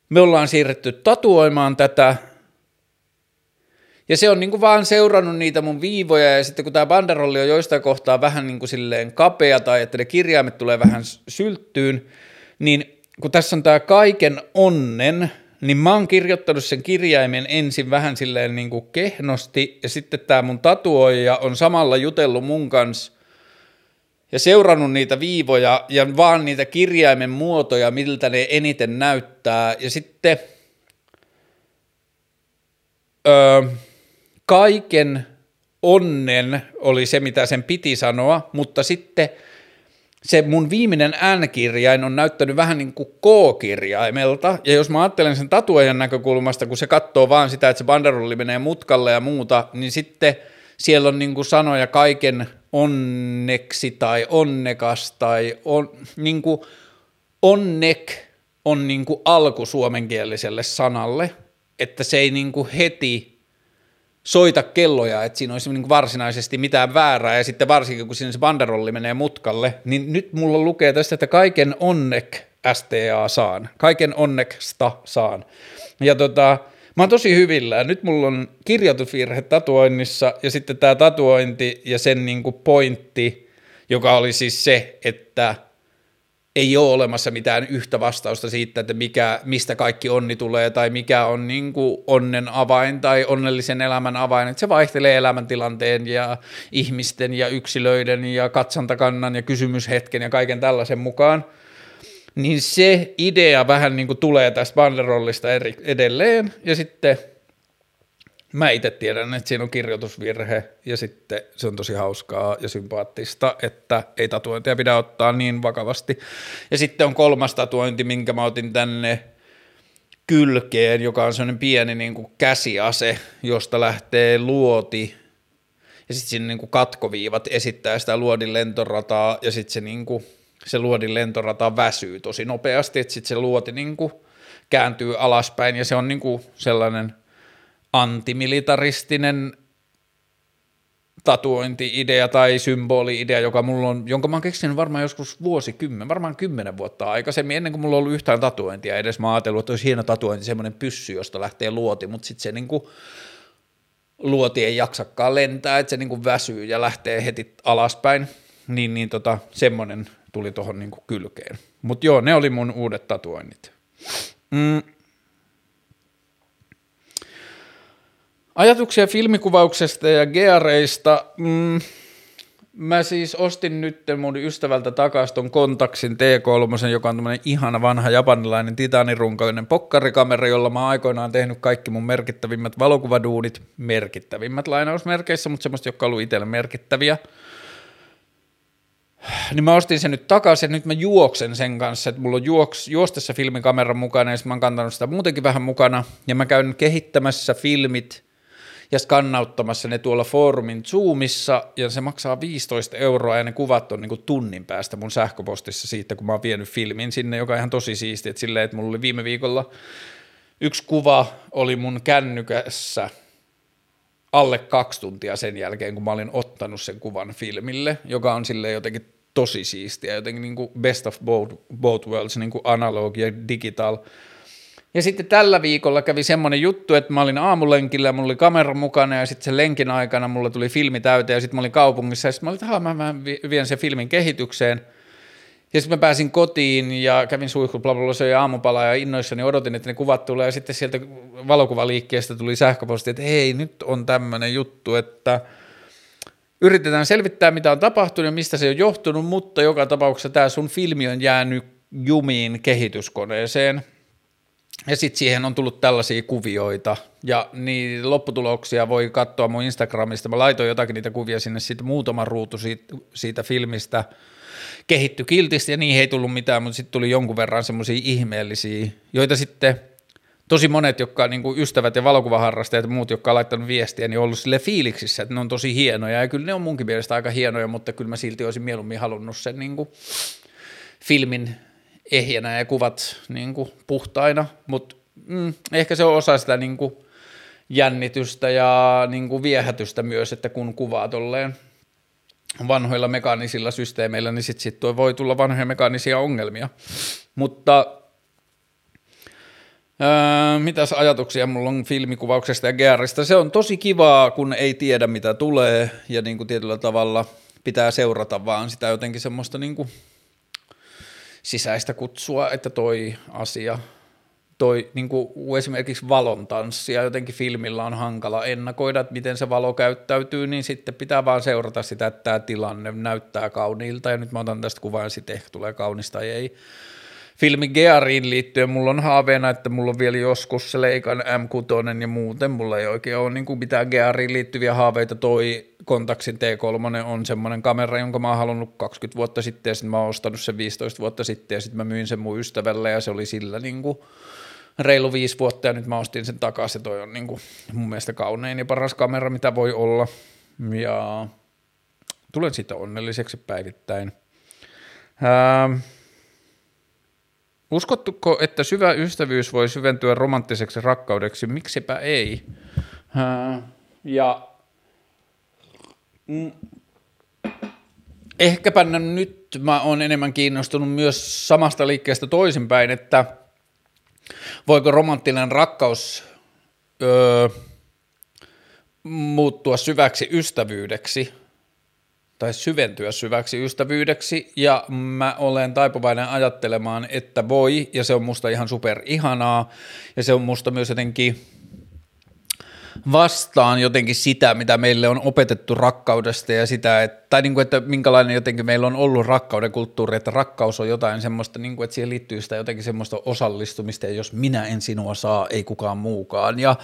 me ollaan siirretty tatuoimaan tätä, ja se on niin kuin vaan seurannut niitä mun viivoja, ja sitten kun tämä banderolli on joistain kohtaa vähän niin kuin silleen kapea, tai että ne kirjaimet tulee vähän sylttyyn, niin kun tässä on tämä kaiken onnen, niin mä oon kirjoittanut sen kirjaimen ensin vähän silleen niin kuin kehnosti, ja sitten tämä mun tatuoija on samalla jutellut mun kanssa, ja seurannut niitä viivoja ja vaan niitä kirjaimen muotoja, miltä ne eniten näyttää. Ja sitten öö, kaiken onnen oli se, mitä sen piti sanoa, mutta sitten se mun viimeinen N-kirjain on näyttänyt vähän niin kuin K-kirjaimelta, ja jos mä ajattelen sen tatuajan näkökulmasta, kun se katsoo vaan sitä, että se banderolli menee mutkalle ja muuta, niin sitten siellä on niin kuin sanoja kaiken onneksi tai onnekas tai on, niin kuin onnek on niin kuin alku suomenkieliselle sanalle, että se ei niin kuin heti soita kelloja, että siinä olisi niin varsinaisesti mitään väärää, ja sitten varsinkin kun sinne se banderolli menee mutkalle, niin nyt mulla lukee tästä, että kaiken onnek STA saan, kaiken onneksta saan. Ja tota, mä oon tosi hyvillä, nyt mulla on kirjoitusvirhe tatuoinnissa, ja sitten tämä tatuointi ja sen niin pointti, joka oli siis se, että – ei ole olemassa mitään yhtä vastausta siitä, että mikä, mistä kaikki onni tulee tai mikä on niin kuin onnen avain tai onnellisen elämän avain. Että se vaihtelee elämäntilanteen ja ihmisten ja yksilöiden ja katsantakannan ja kysymyshetken ja kaiken tällaisen mukaan. Niin se idea vähän niin kuin tulee tästä banderollista edelleen ja sitten – Mä itse tiedän, että siinä on kirjoitusvirhe ja sitten se on tosi hauskaa ja sympaattista, että ei tatuointia pidä ottaa niin vakavasti. Ja sitten on kolmas tatuointi, minkä mä otin tänne kylkeen, joka on sellainen pieni niin kuin käsiase, josta lähtee luoti ja sitten siinä niin kuin katkoviivat esittää sitä luodin lentorataa ja sitten se, niin kuin, se luodin lentorata väsyy tosi nopeasti, että sitten se luoti niin kuin kääntyy alaspäin ja se on niin kuin sellainen – antimilitaristinen tatuointi-idea tai symboli-idea, joka mulla on, jonka mä oon keksinyt varmaan joskus vuosikymmen, varmaan kymmenen vuotta aikaisemmin, ennen kuin mulla on ollut yhtään tatuointia edes. Mä ajatellut, että olisi hieno tatuointi, semmoinen pyssy, josta lähtee luoti, mutta sitten se niinku, luoti ei jaksakaan lentää, että se niinku väsyy ja lähtee heti alaspäin, niin, niin tota, semmoinen tuli tuohon niinku kylkeen. Mutta joo, ne oli mun uudet tatuoinnit. Mm, Ajatuksia filmikuvauksesta ja geareista. Mm, mä siis ostin nyt mun ystävältä takaisin ton Kontaksin T3, joka on tämmöinen ihana vanha japanilainen titanirunkoinen pokkarikamera, jolla mä aikoinaan tehnyt kaikki mun merkittävimmät valokuvaduunit, merkittävimmät lainausmerkeissä, mutta semmoista, jotka on ollut itselle merkittäviä. Niin mä ostin sen nyt takaisin ja nyt mä juoksen sen kanssa, että mulla on juoks, juostessa filmikamera mukana ja mä oon kantanut sitä muutenkin vähän mukana ja mä käyn kehittämässä filmit – ja skannauttamassa ne tuolla foorumin Zoomissa, ja se maksaa 15 euroa, ja ne kuvat on niin kuin tunnin päästä mun sähköpostissa siitä, kun mä oon vienyt filmin sinne, joka on ihan tosi siisti, että silleen, että mulla oli viime viikolla yksi kuva oli mun kännykässä alle kaksi tuntia sen jälkeen, kun mä olin ottanut sen kuvan filmille, joka on sille jotenkin tosi siistiä, jotenkin niin kuin best of both, both worlds, niin kuin analog ja digital – ja sitten tällä viikolla kävi semmoinen juttu, että mä olin aamulenkillä ja mulla oli kamera mukana ja sitten sen lenkin aikana mulla tuli filmi täyteen ja sitten mä olin kaupungissa ja sitten mä olin, että mä, mä vien sen filmin kehitykseen. Ja sitten mä pääsin kotiin ja kävin suihku, bla bla, bla aamupala ja innoissani odotin, että ne kuvat tulee ja sitten sieltä valokuvaliikkeestä tuli sähköposti, että hei nyt on tämmöinen juttu, että yritetään selvittää mitä on tapahtunut ja mistä se on johtunut, mutta joka tapauksessa tämä sun filmi on jäänyt jumiin kehityskoneeseen. Ja sitten siihen on tullut tällaisia kuvioita, ja niin lopputuloksia voi katsoa mun Instagramista. Mä laitoin jotakin niitä kuvia sinne, sitten muutama ruutu siitä, siitä filmistä. Kehittyi kiltisti, ja niin ei tullut mitään, mutta sitten tuli jonkun verran semmoisia ihmeellisiä, joita sitten tosi monet, jotka niin kuin ystävät ja valokuvaharrastajat ja muut, jotka on laittanut viestiä, niin on ollut sille fiiliksissä, että ne on tosi hienoja, ja kyllä ne on munkin mielestä aika hienoja, mutta kyllä mä silti olisin mieluummin halunnut sen niin kuin filmin ehjänä ja kuvat niin kuin puhtaina, mutta mm, ehkä se on osa sitä niin kuin jännitystä ja niin kuin viehätystä myös, että kun kuvaa tolleen vanhoilla mekaanisilla systeemeillä, niin sitten sit voi tulla vanhoja mekaanisia ongelmia. Mutta Öö, mitäs ajatuksia mulla on filmikuvauksesta ja GRistä? Se on tosi kivaa, kun ei tiedä mitä tulee ja niin kuin tietyllä tavalla pitää seurata vaan sitä jotenkin semmoista niin kuin sisäistä kutsua, että toi asia, toi niin kuin esimerkiksi valon tanssia, jotenkin filmillä on hankala ennakoida, että miten se valo käyttäytyy, niin sitten pitää vaan seurata sitä, että tämä tilanne näyttää kauniilta. Ja nyt mä otan tästä kuvaa ja sitten ehkä tulee kaunista ei filmi Geariin liittyen mulla on haaveena, että mulla on vielä joskus se Leikan M6 ja muuten mulla ei oikein ole niin kuin mitään Geariin liittyviä haaveita. Toi Kontaksin T3 on semmoinen kamera, jonka mä oon halunnut 20 vuotta sitten ja sitten mä oon ostanut sen 15 vuotta sitten ja sitten mä myin sen mun ystävälle ja se oli sillä niin kuin reilu viisi vuotta ja nyt mä ostin sen takaisin. Toi on niin kuin mun mielestä kaunein ja paras kamera, mitä voi olla ja tulen siitä onnelliseksi päivittäin. Ähm. Uskottuko, että syvä ystävyys voi syventyä romanttiseksi rakkaudeksi? Miksipä ei? Ja mm, ehkäpä nyt mä oon enemmän kiinnostunut myös samasta liikkeestä toisinpäin, että voiko romanttinen rakkaus öö, muuttua syväksi ystävyydeksi tai syventyä syväksi ystävyydeksi, ja mä olen taipuvainen ajattelemaan, että voi, ja se on musta ihan super ihanaa, ja se on musta myös jotenkin vastaan jotenkin sitä, mitä meille on opetettu rakkaudesta ja sitä, että, tai niin kuin, että minkälainen jotenkin meillä on ollut rakkauden kulttuuri, että rakkaus on jotain semmoista, niin kuin, että siihen liittyy sitä jotenkin semmoista osallistumista, ja jos minä en sinua saa, ei kukaan muukaan, ja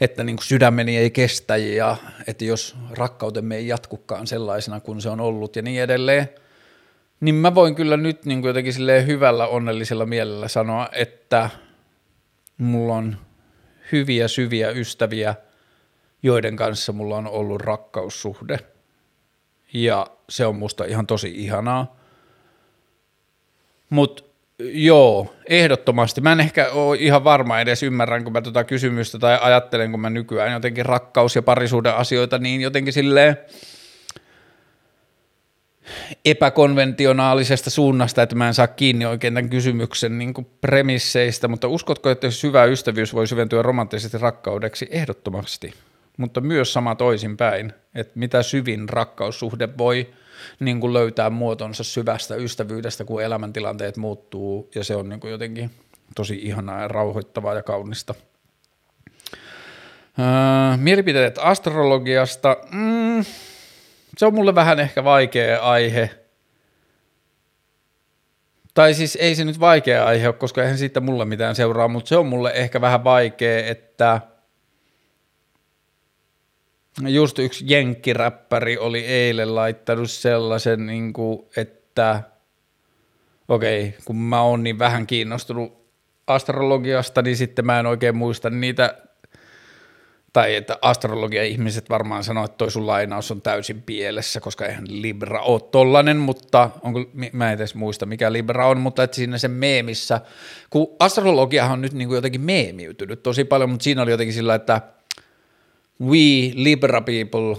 että niin kuin sydämeni ei kestä, ja että jos rakkautemme ei jatkukaan sellaisena kuin se on ollut, ja niin edelleen, niin mä voin kyllä nyt niin kuin jotenkin hyvällä onnellisella mielellä sanoa, että mulla on hyviä syviä ystäviä – joiden kanssa mulla on ollut rakkaussuhde. Ja se on musta ihan tosi ihanaa. Mutta joo, ehdottomasti. Mä en ehkä ole ihan varma edes ymmärrän, mä tota kysymystä tai ajattelen, kun mä nykyään jotenkin rakkaus- ja parisuuden asioita, niin jotenkin silleen epäkonventionaalisesta suunnasta, että mä en saa kiinni oikein tämän kysymyksen niin kuin premisseistä, mutta uskotko, että syvä ystävyys voi syventyä romanttisesti rakkaudeksi? Ehdottomasti mutta myös sama toisinpäin, että mitä syvin rakkaussuhde voi niin kuin löytää muotonsa syvästä ystävyydestä, kun elämäntilanteet muuttuu, ja se on niin kuin jotenkin tosi ihanaa ja rauhoittavaa ja kaunista. Öö, mielipiteet astrologiasta. Mm, se on mulle vähän ehkä vaikea aihe. Tai siis ei se nyt vaikea aihe ole, koska eihän siitä mulle mitään seuraa, mutta se on mulle ehkä vähän vaikea, että – just yksi jenkkiräppäri oli eilen laittanut sellaisen, niin kuin, että okei, okay, kun mä oon niin vähän kiinnostunut astrologiasta, niin sitten mä en oikein muista niitä, tai että astrologia-ihmiset varmaan sanoo, että toi sun lainaus on täysin pielessä, koska eihän Libra ole tollanen, mutta onko, mä en edes muista mikä Libra on, mutta että siinä sen meemissä, kun astrologiahan on nyt niin kuin jotenkin meemiytynyt tosi paljon, mutta siinä oli jotenkin sillä, että – we Libra people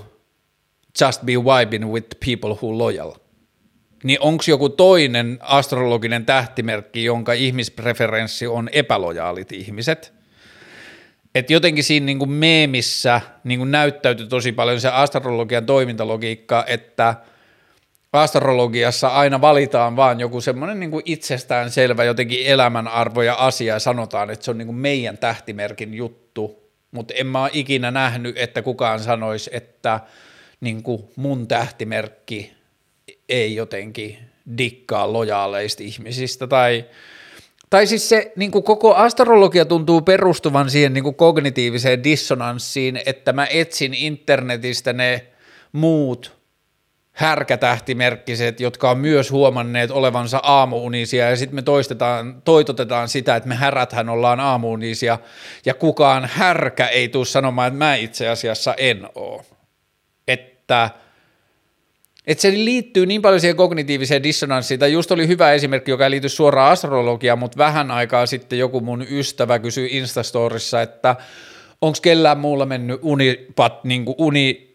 just be vibing with people who loyal. Niin onko joku toinen astrologinen tähtimerkki, jonka ihmispreferenssi on epälojaalit ihmiset? Et jotenkin siinä niin kuin meemissä niin kuin näyttäytyi tosi paljon se astrologian toimintalogiikka, että astrologiassa aina valitaan vaan joku semmoinen niin kuin itsestään selvä jotenkin elämänarvo ja asia ja sanotaan, että se on niin kuin meidän tähtimerkin juttu, mutta en mä ole ikinä nähnyt, että kukaan sanoisi, että niin kuin mun tähtimerkki ei jotenkin dikkaa lojaaleista ihmisistä. Tai tai siis se niin kuin koko astrologia tuntuu perustuvan siihen niin kuin kognitiiviseen dissonanssiin, että mä etsin internetistä ne muut härkätähtimerkkiset, jotka on myös huomanneet olevansa aamuunisia ja sitten me toistetaan, toitotetaan sitä, että me häräthän ollaan aamuunisia ja kukaan härkä ei tule sanomaan, että mä itse asiassa en oo. Että että se liittyy niin paljon siihen kognitiiviseen dissonanssiin, tai just oli hyvä esimerkki, joka liittyy suoraan astrologiaan, mutta vähän aikaa sitten joku mun ystävä kysyi Instastorissa, että onko kellään muulla mennyt unipat, niin uni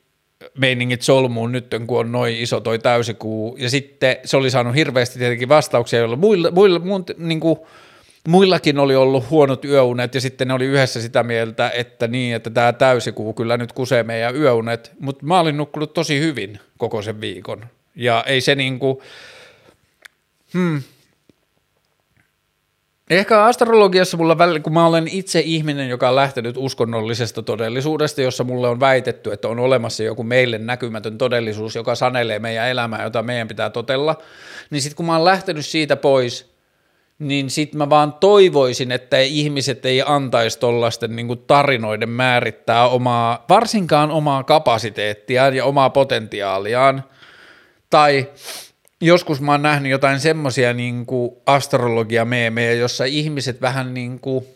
meiningit solmuun nyt, kun on noin iso toi täysikuu, ja sitten se oli saanut hirveästi tietenkin vastauksia, joilla muilla, muilla muun, niin kuin, muillakin oli ollut huonot yöunet, ja sitten ne oli yhdessä sitä mieltä, että niin, että tämä täysikuu kyllä nyt kusee meidän yöunet, mutta mä olin nukkunut tosi hyvin koko sen viikon, ja ei se niin kuin, hmm, Ehkä astrologiassa mulla kun mä olen itse ihminen, joka on lähtenyt uskonnollisesta todellisuudesta, jossa mulle on väitetty, että on olemassa joku meille näkymätön todellisuus, joka sanelee meidän elämää, jota meidän pitää totella, niin sitten kun mä oon lähtenyt siitä pois, niin sitten mä vaan toivoisin, että ihmiset ei antaisi tuollaisten niin tarinoiden määrittää omaa, varsinkaan omaa kapasiteettiaan ja omaa potentiaaliaan, tai joskus mä oon nähnyt jotain semmoisia niin astrologia-meemejä, jossa ihmiset vähän niin kuin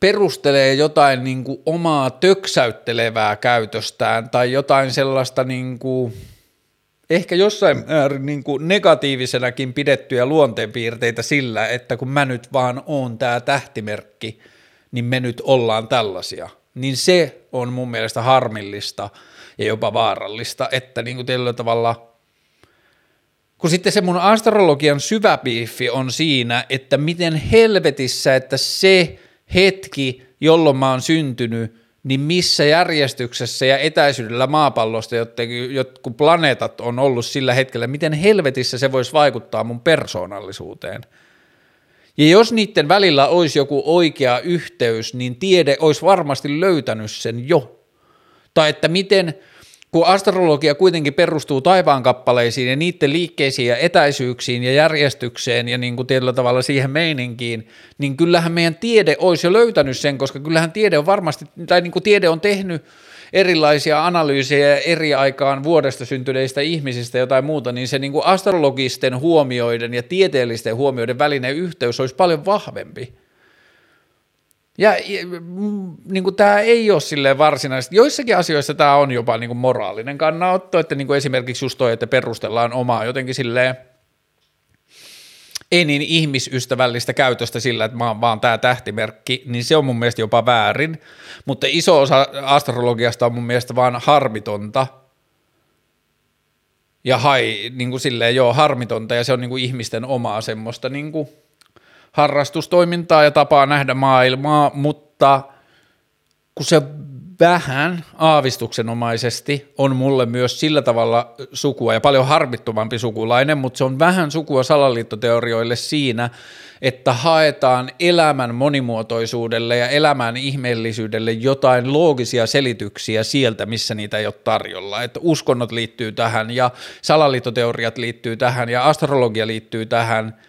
perustelee jotain niin kuin omaa töksäyttelevää käytöstään tai jotain sellaista niin kuin, ehkä jossain määrin niin kuin negatiivisenakin pidettyjä luonteenpiirteitä sillä, että kun mä nyt vaan oon tää tähtimerkki, niin me nyt ollaan tällaisia. Niin se on mun mielestä harmillista ja jopa vaarallista, että niin kuin tällä tavalla – kun sitten se mun astrologian syvä biiffi on siinä, että miten helvetissä, että se hetki, jolloin mä oon syntynyt, niin missä järjestyksessä ja etäisyydellä maapallosta jotkut planeetat on ollut sillä hetkellä, miten helvetissä se voisi vaikuttaa mun persoonallisuuteen. Ja jos niiden välillä olisi joku oikea yhteys, niin tiede olisi varmasti löytänyt sen jo. Tai että miten kun astrologia kuitenkin perustuu taivaankappaleisiin ja niiden liikkeisiin ja etäisyyksiin ja järjestykseen ja niin kuin tietyllä tavalla siihen meininkiin, niin kyllähän meidän tiede olisi jo löytänyt sen, koska kyllähän tiede on varmasti, tai niin kuin tiede on tehnyt erilaisia analyysejä eri aikaan vuodesta syntyneistä ihmisistä ja jotain muuta, niin se niin kuin astrologisten huomioiden ja tieteellisten huomioiden välinen yhteys olisi paljon vahvempi. Ja mm, niin kuin tämä ei ole silleen varsinaisesti, joissakin asioissa tämä on jopa niin kuin moraalinen kannanotto, että niin kuin esimerkiksi just toi, että perustellaan omaa jotenkin silleen ei niin ihmisystävällistä käytöstä sillä, että mä oon vaan tämä tähtimerkki, niin se on mun mielestä jopa väärin, mutta iso osa astrologiasta on mun mielestä vaan harmitonta, ja hai, niin kuin silleen, joo, harmitonta, ja se on niin kuin ihmisten omaa semmoista niin kuin harrastustoimintaa ja tapaa nähdä maailmaa, mutta kun se vähän aavistuksenomaisesti on mulle myös sillä tavalla sukua ja paljon harmittomampi sukulainen, mutta se on vähän sukua salaliittoteorioille siinä, että haetaan elämän monimuotoisuudelle ja elämän ihmeellisyydelle jotain loogisia selityksiä sieltä, missä niitä ei ole tarjolla. Että uskonnot liittyy tähän ja salaliittoteoriat liittyy tähän ja astrologia liittyy tähän –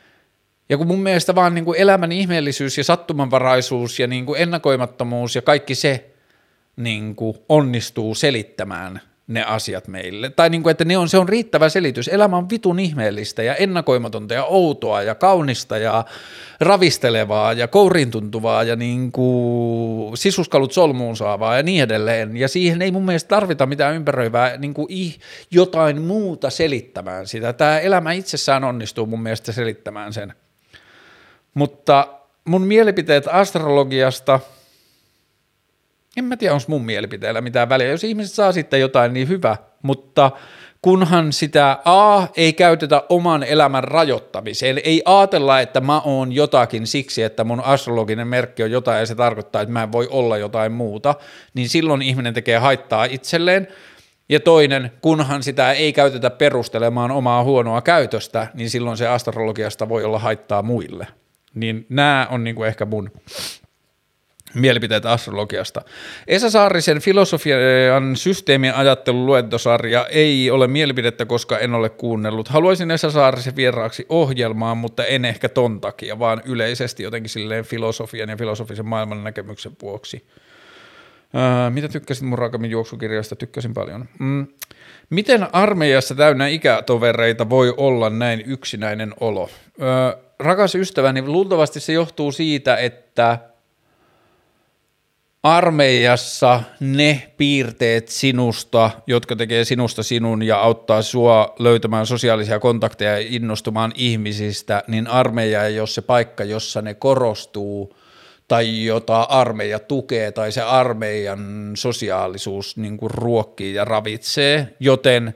ja kun mun mielestä vaan niin kuin elämän ihmeellisyys ja sattumanvaraisuus ja niin kuin ennakoimattomuus ja kaikki se niin kuin onnistuu selittämään ne asiat meille. Tai niin kuin, että ne on, se on riittävä selitys. Elämä on vitun ihmeellistä ja ennakoimatonta ja outoa ja kaunista ja ravistelevaa ja kouriin tuntuvaa ja niin kuin sisuskalut solmuun saavaa ja niin edelleen. Ja siihen ei mun mielestä tarvita mitään ympäröivää niin kuin jotain muuta selittämään sitä. Tämä elämä itsessään onnistuu mun mielestä selittämään sen. Mutta mun mielipiteet astrologiasta, en mä tiedä, onko mun mielipiteellä mitään väliä. Jos ihmiset saa sitten jotain, niin hyvä, mutta kunhan sitä A ei käytetä oman elämän rajoittamiseen, ei ajatella, että mä oon jotakin siksi, että mun astrologinen merkki on jotain ja se tarkoittaa, että mä en voi olla jotain muuta, niin silloin ihminen tekee haittaa itselleen. Ja toinen, kunhan sitä ei käytetä perustelemaan omaa huonoa käytöstä, niin silloin se astrologiasta voi olla haittaa muille. Niin nämä on niin kuin ehkä mun mielipiteitä astrologiasta. Esa Saarisen filosofian systeemin ajattelun luentosarja ei ole mielipidettä, koska en ole kuunnellut. Haluaisin Esa Saarisen vieraaksi ohjelmaan, mutta en ehkä ton takia, vaan yleisesti jotenkin silleen filosofian ja filosofisen maailman näkemyksen vuoksi. Ää, mitä tykkäsit mun Rakamin juoksukirjasta? Tykkäsin paljon. Mm. Miten armeijassa täynnä ikätovereita voi olla näin yksinäinen olo? Ää, rakas ystäväni, luultavasti se johtuu siitä, että – armeijassa ne piirteet sinusta, jotka tekee sinusta sinun ja auttaa sua löytämään sosiaalisia kontakteja ja innostumaan ihmisistä, niin armeija ei ole se paikka, jossa ne korostuu tai jota armeija tukee tai se armeijan sosiaalisuus niin kuin ruokkii ja ravitsee, joten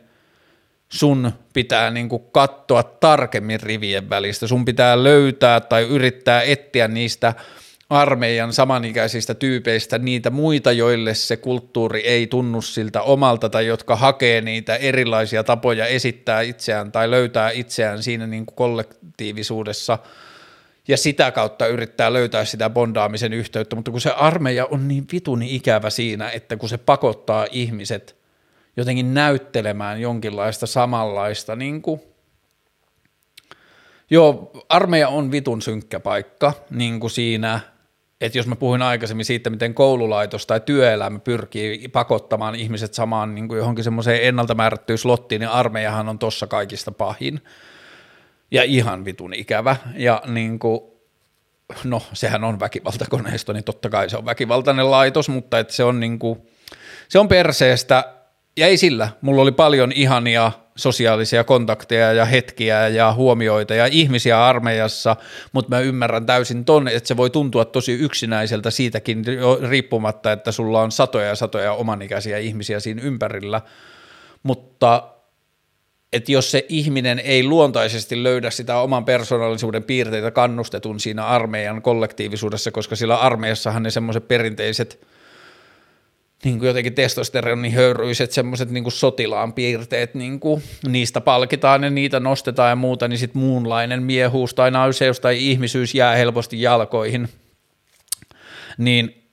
sun pitää niin kuin katsoa tarkemmin rivien välistä, sun pitää löytää tai yrittää etsiä niistä – armeijan samanikäisistä tyypeistä niitä muita, joille se kulttuuri ei tunnu siltä omalta tai jotka hakee niitä erilaisia tapoja esittää itseään tai löytää itseään siinä niin kuin kollektiivisuudessa. Ja sitä kautta yrittää löytää sitä bondaamisen yhteyttä, mutta kun se armeija on niin vituni ikävä siinä, että kun se pakottaa ihmiset jotenkin näyttelemään jonkinlaista samanlaista niin kuin Joo, armeija on vitun synkkä paikka, niin kuin siinä – että jos mä puhuin aikaisemmin siitä, miten koululaitos tai työelämä pyrkii pakottamaan ihmiset samaan niin kuin johonkin semmoiseen ennalta määrättyyn slottiin, niin armeijahan on tossa kaikista pahin. Ja ihan vitun ikävä. Ja niin kuin, no sehän on väkivaltakoneisto, niin totta kai se on väkivaltainen laitos, mutta että se on niin kuin, se on perseestä ja ei sillä, mulla oli paljon ihania sosiaalisia kontakteja ja hetkiä ja huomioita ja ihmisiä armeijassa, mutta mä ymmärrän täysin ton, että se voi tuntua tosi yksinäiseltä siitäkin riippumatta, että sulla on satoja ja satoja omanikäisiä ihmisiä siinä ympärillä, mutta että jos se ihminen ei luontaisesti löydä sitä oman persoonallisuuden piirteitä kannustetun siinä armeijan kollektiivisuudessa, koska sillä armeijassahan ne semmoiset perinteiset – niin kuin jotenkin testosteronin höyryiset semmoiset niin kuin sotilaan piirteet, niin kuin, niistä palkitaan ja niitä nostetaan ja muuta, niin sitten muunlainen miehuus tai nauseus tai ihmisyys jää helposti jalkoihin. Niin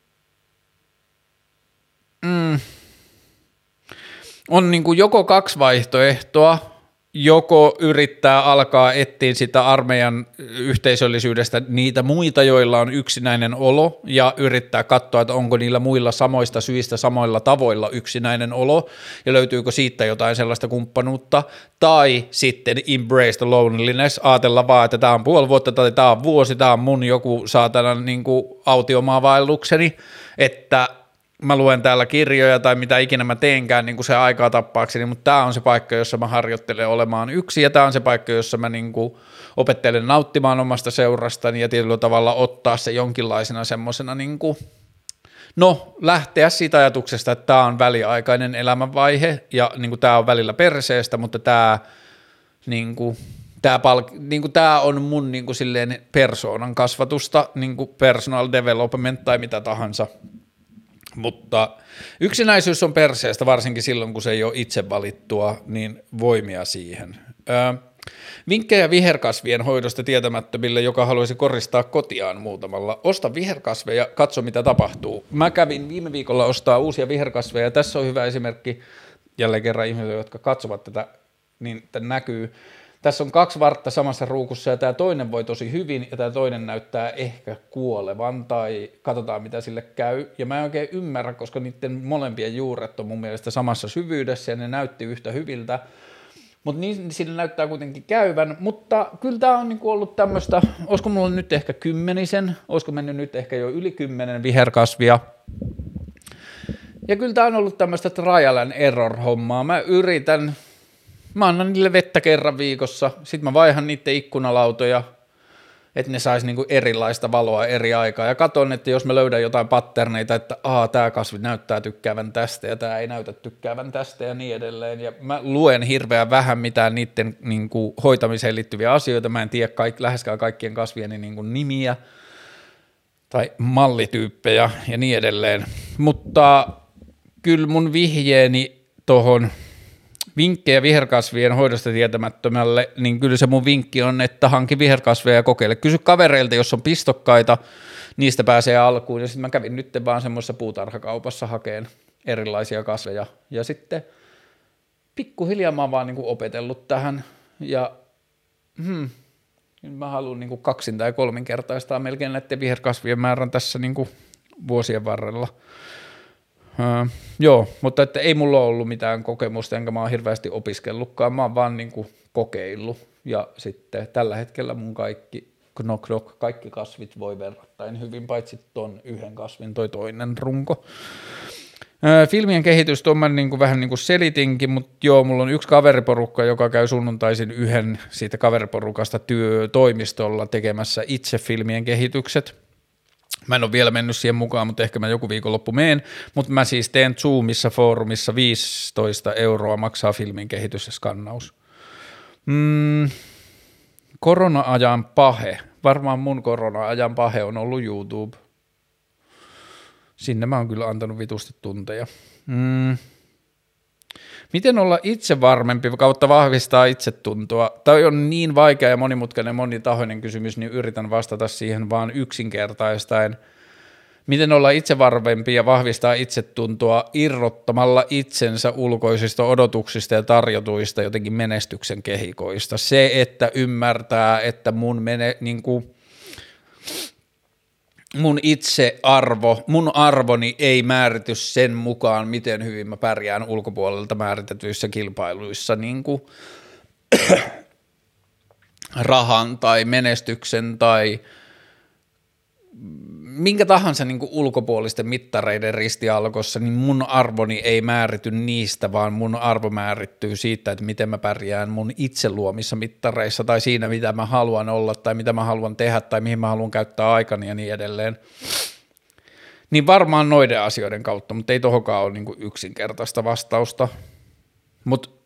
mm, on niin kuin joko kaksi vaihtoehtoa, joko yrittää alkaa etsiä sitä armeijan yhteisöllisyydestä niitä muita, joilla on yksinäinen olo, ja yrittää katsoa, että onko niillä muilla samoista syistä samoilla tavoilla yksinäinen olo, ja löytyykö siitä jotain sellaista kumppanuutta, tai sitten embrace the loneliness, ajatella vaan, että tämä on puoli vuotta tai tämä on vuosi, tämä on mun joku saatana niin autiomaavaellukseni, että mä luen täällä kirjoja tai mitä ikinä mä teenkään niin kuin se aikaa tappaakseni, mutta tämä on se paikka, jossa mä harjoittelen olemaan yksi ja tämä on se paikka, jossa mä niin kuin opettelen nauttimaan omasta seurastani ja tietyllä tavalla ottaa se jonkinlaisena semmoisena niin kuin, no lähteä siitä ajatuksesta, että tämä on väliaikainen elämänvaihe ja niin kuin tämä on välillä perseestä, mutta tämä niin kuin, tämä, palk, niin kuin, tämä on mun niin kuin, silleen persoonan kasvatusta, niin kuin personal development tai mitä tahansa – mutta yksinäisyys on perseestä, varsinkin silloin, kun se ei ole itse valittua, niin voimia siihen. Öö, vinkkejä viherkasvien hoidosta tietämättömille, joka haluaisi koristaa kotiaan muutamalla. Osta viherkasveja, katso mitä tapahtuu. Mä kävin viime viikolla ostaa uusia viherkasveja. Tässä on hyvä esimerkki jälleen kerran ihmisille, jotka katsovat tätä, niin näkyy. Tässä on kaksi vartta samassa ruukussa ja tämä toinen voi tosi hyvin ja tämä toinen näyttää ehkä kuolevan tai katsotaan mitä sille käy. Ja mä en oikein ymmärrä, koska niiden molempien juuret on mun mielestä samassa syvyydessä ja ne näytti yhtä hyviltä. Mutta niin sillä näyttää kuitenkin käyvän, mutta kyllä tämä on niinku ollut tämmöistä, olisiko mulla nyt ehkä kymmenisen, olisiko mennyt nyt ehkä jo yli kymmenen viherkasvia. Ja kyllä tämä on ollut tämmöistä trial and error hommaa. Mä yritän Mä annan niille vettä kerran viikossa, sitten mä vaihan niiden ikkunalautoja, että ne sais niinku erilaista valoa eri aikaa. Ja katon, että jos mä löydän jotain patterneita, että aa, tämä kasvi näyttää tykkäävän tästä ja tämä ei näytä tykkäävän tästä ja niin edelleen. Ja mä luen hirveän vähän mitään niiden niinku hoitamiseen liittyviä asioita. Mä en tiedä kaik, läheskään kaikkien kasvien niinku nimiä tai mallityyppejä ja niin edelleen. Mutta kyllä mun vihjeeni tuohon vinkkejä viherkasvien hoidosta tietämättömälle, niin kyllä se mun vinkki on, että hanki viherkasveja ja kokeile. Kysy kavereilta, jos on pistokkaita, niistä pääsee alkuun. Ja sitten mä kävin nyt vaan semmoisessa puutarhakaupassa hakeen erilaisia kasveja. Ja sitten pikkuhiljaa mä oon vaan niinku opetellut tähän. Ja hmm, mä haluan niinku kaksin tai kolminkertaistaa melkein näiden viherkasvien määrän tässä niinku vuosien varrella. Joo, mutta että ei mulla ollut mitään kokemusta, enkä mä oon hirveästi opiskellutkaan, mä oon vaan niinku kokeillut. Ja sitten tällä hetkellä mun kaikki knock knock, kaikki kasvit voi verrattain hyvin, paitsi ton yhden kasvin, toi toinen runko. Filmien kehitys, tuon mä niin kuin vähän niin kuin selitinkin, mutta joo, mulla on yksi kaveriporukka, joka käy sunnuntaisin yhden siitä kaveriporukasta työtoimistolla tekemässä itse filmien kehitykset. Mä en ole vielä mennyt siihen mukaan, mutta ehkä mä joku viikonloppu meen, mutta mä siis teen Zoomissa foorumissa 15 euroa maksaa filmin kehitys ja skannaus. Mm, korona-ajan pahe. Varmaan mun korona-ajan pahe on ollut YouTube. Sinne mä oon kyllä antanut vitusti tunteja. Mm. Miten olla itse varmempi kautta vahvistaa itsetuntoa? Tämä on niin vaikea ja monimutkainen monitahoinen kysymys, niin yritän vastata siihen vaan yksinkertaistaen. Miten olla itse varmempi ja vahvistaa itsetuntoa irrottamalla itsensä ulkoisista odotuksista ja tarjotuista jotenkin menestyksen kehikoista? Se, että ymmärtää, että mun mene, niin kuin, mun itsearvo, mun arvoni ei määrity sen mukaan, miten hyvin mä pärjään ulkopuolelta määritetyissä kilpailuissa niin kuin rahan tai menestyksen tai minkä tahansa niin kuin ulkopuolisten mittareiden ristialkossa, niin mun arvoni ei määrity niistä, vaan mun arvo määrittyy siitä, että miten mä pärjään mun itse luomissa mittareissa tai siinä, mitä mä haluan olla tai mitä mä haluan tehdä tai mihin mä haluan käyttää aikani ja niin edelleen. Niin varmaan noiden asioiden kautta, mutta ei tohonkaan ole niin kuin yksinkertaista vastausta. Mutta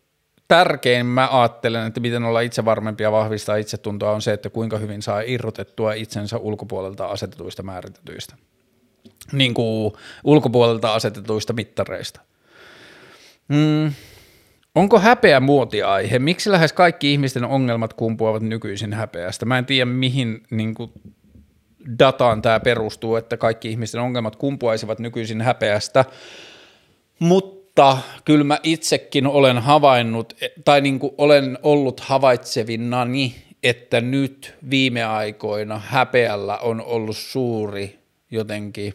tärkein mä ajattelen, että miten olla itse varmempi ja vahvistaa itsetuntoa on se, että kuinka hyvin saa irrotettua itsensä ulkopuolelta asetetuista määritetyistä, niin kuin ulkopuolelta asetetuista mittareista. Mm. Onko häpeä muotiaihe? Miksi lähes kaikki ihmisten ongelmat kumpuavat nykyisin häpeästä? Mä en tiedä, mihin niin kuin, dataan tämä perustuu, että kaikki ihmisten ongelmat kumpuaisivat nykyisin häpeästä, mutta mutta kyllä mä itsekin olen havainnut, tai niin kuin olen ollut havaitsevinnani, että nyt viime aikoina häpeällä on ollut suuri jotenkin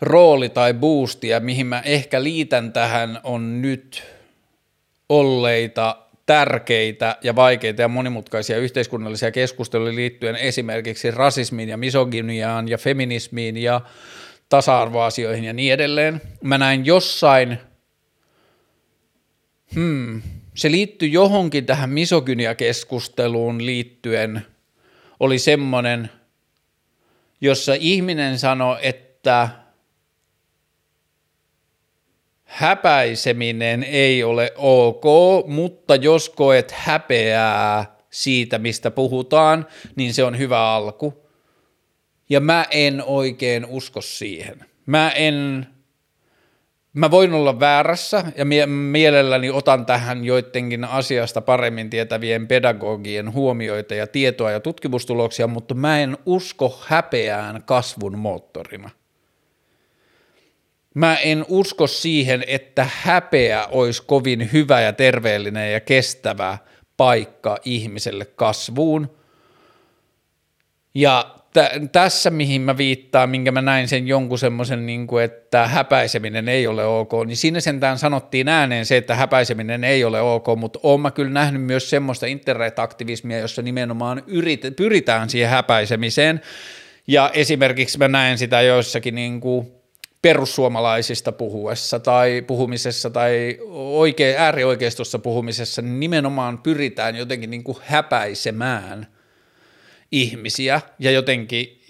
rooli tai boosti, ja mihin mä ehkä liitän tähän on nyt olleita tärkeitä ja vaikeita ja monimutkaisia yhteiskunnallisia keskusteluja liittyen esimerkiksi rasismiin ja misogyniaan ja feminismiin ja tasa-arvoasioihin ja niin edelleen. Mä näin jossain, hmm, se liittyy johonkin tähän misogyniakeskusteluun liittyen, oli semmoinen, jossa ihminen sanoi, että häpäiseminen ei ole ok, mutta jos koet häpeää siitä, mistä puhutaan, niin se on hyvä alku ja mä en oikein usko siihen. Mä en, mä voin olla väärässä ja mie- mielelläni otan tähän joidenkin asiasta paremmin tietävien pedagogien huomioita ja tietoa ja tutkimustuloksia, mutta mä en usko häpeään kasvun moottorina. Mä en usko siihen, että häpeä olisi kovin hyvä ja terveellinen ja kestävä paikka ihmiselle kasvuun. Ja tässä, mihin mä viittaan, minkä mä näin sen jonkun semmoisen, niin kuin, että häpäiseminen ei ole ok, niin siinä sentään sanottiin ääneen se, että häpäiseminen ei ole ok, mutta oon mä kyllä nähnyt myös semmoista internetaktivismia, jossa nimenomaan yrit, pyritään siihen häpäisemiseen, ja esimerkiksi mä näen sitä joissakin niin kuin perussuomalaisista puhuessa tai puhumisessa tai oikein, äärioikeistossa puhumisessa, niin nimenomaan pyritään jotenkin niin kuin häpäisemään – ihmisiä ja jotenkin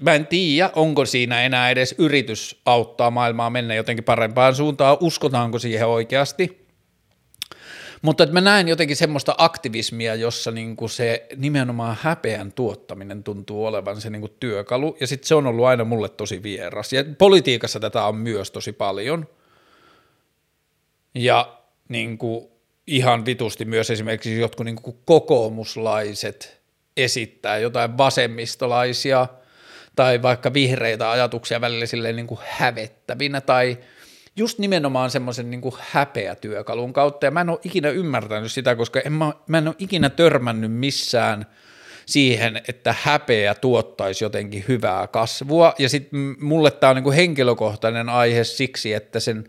mä en tiedä, onko siinä enää edes yritys auttaa maailmaa mennä jotenkin parempaan suuntaan, uskotaanko siihen oikeasti. Mutta että mä näen jotenkin semmoista aktivismia, jossa niinku se nimenomaan häpeän tuottaminen tuntuu olevan se niinku työkalu, ja sitten se on ollut aina mulle tosi vieras. Ja politiikassa tätä on myös tosi paljon. Ja niin kuin ihan vitusti myös esimerkiksi jotkut niin kuin kokoomuslaiset esittää jotain vasemmistolaisia tai vaikka vihreitä ajatuksia välillä silleen niin kuin hävettävinä tai just nimenomaan semmoisen niin häpeätyökalun kautta ja mä en ole ikinä ymmärtänyt sitä, koska en mä, mä en ole ikinä törmännyt missään – siihen, että häpeä tuottaisi jotenkin hyvää kasvua. Ja sitten mulle tämä on niin kuin henkilökohtainen aihe siksi, että sen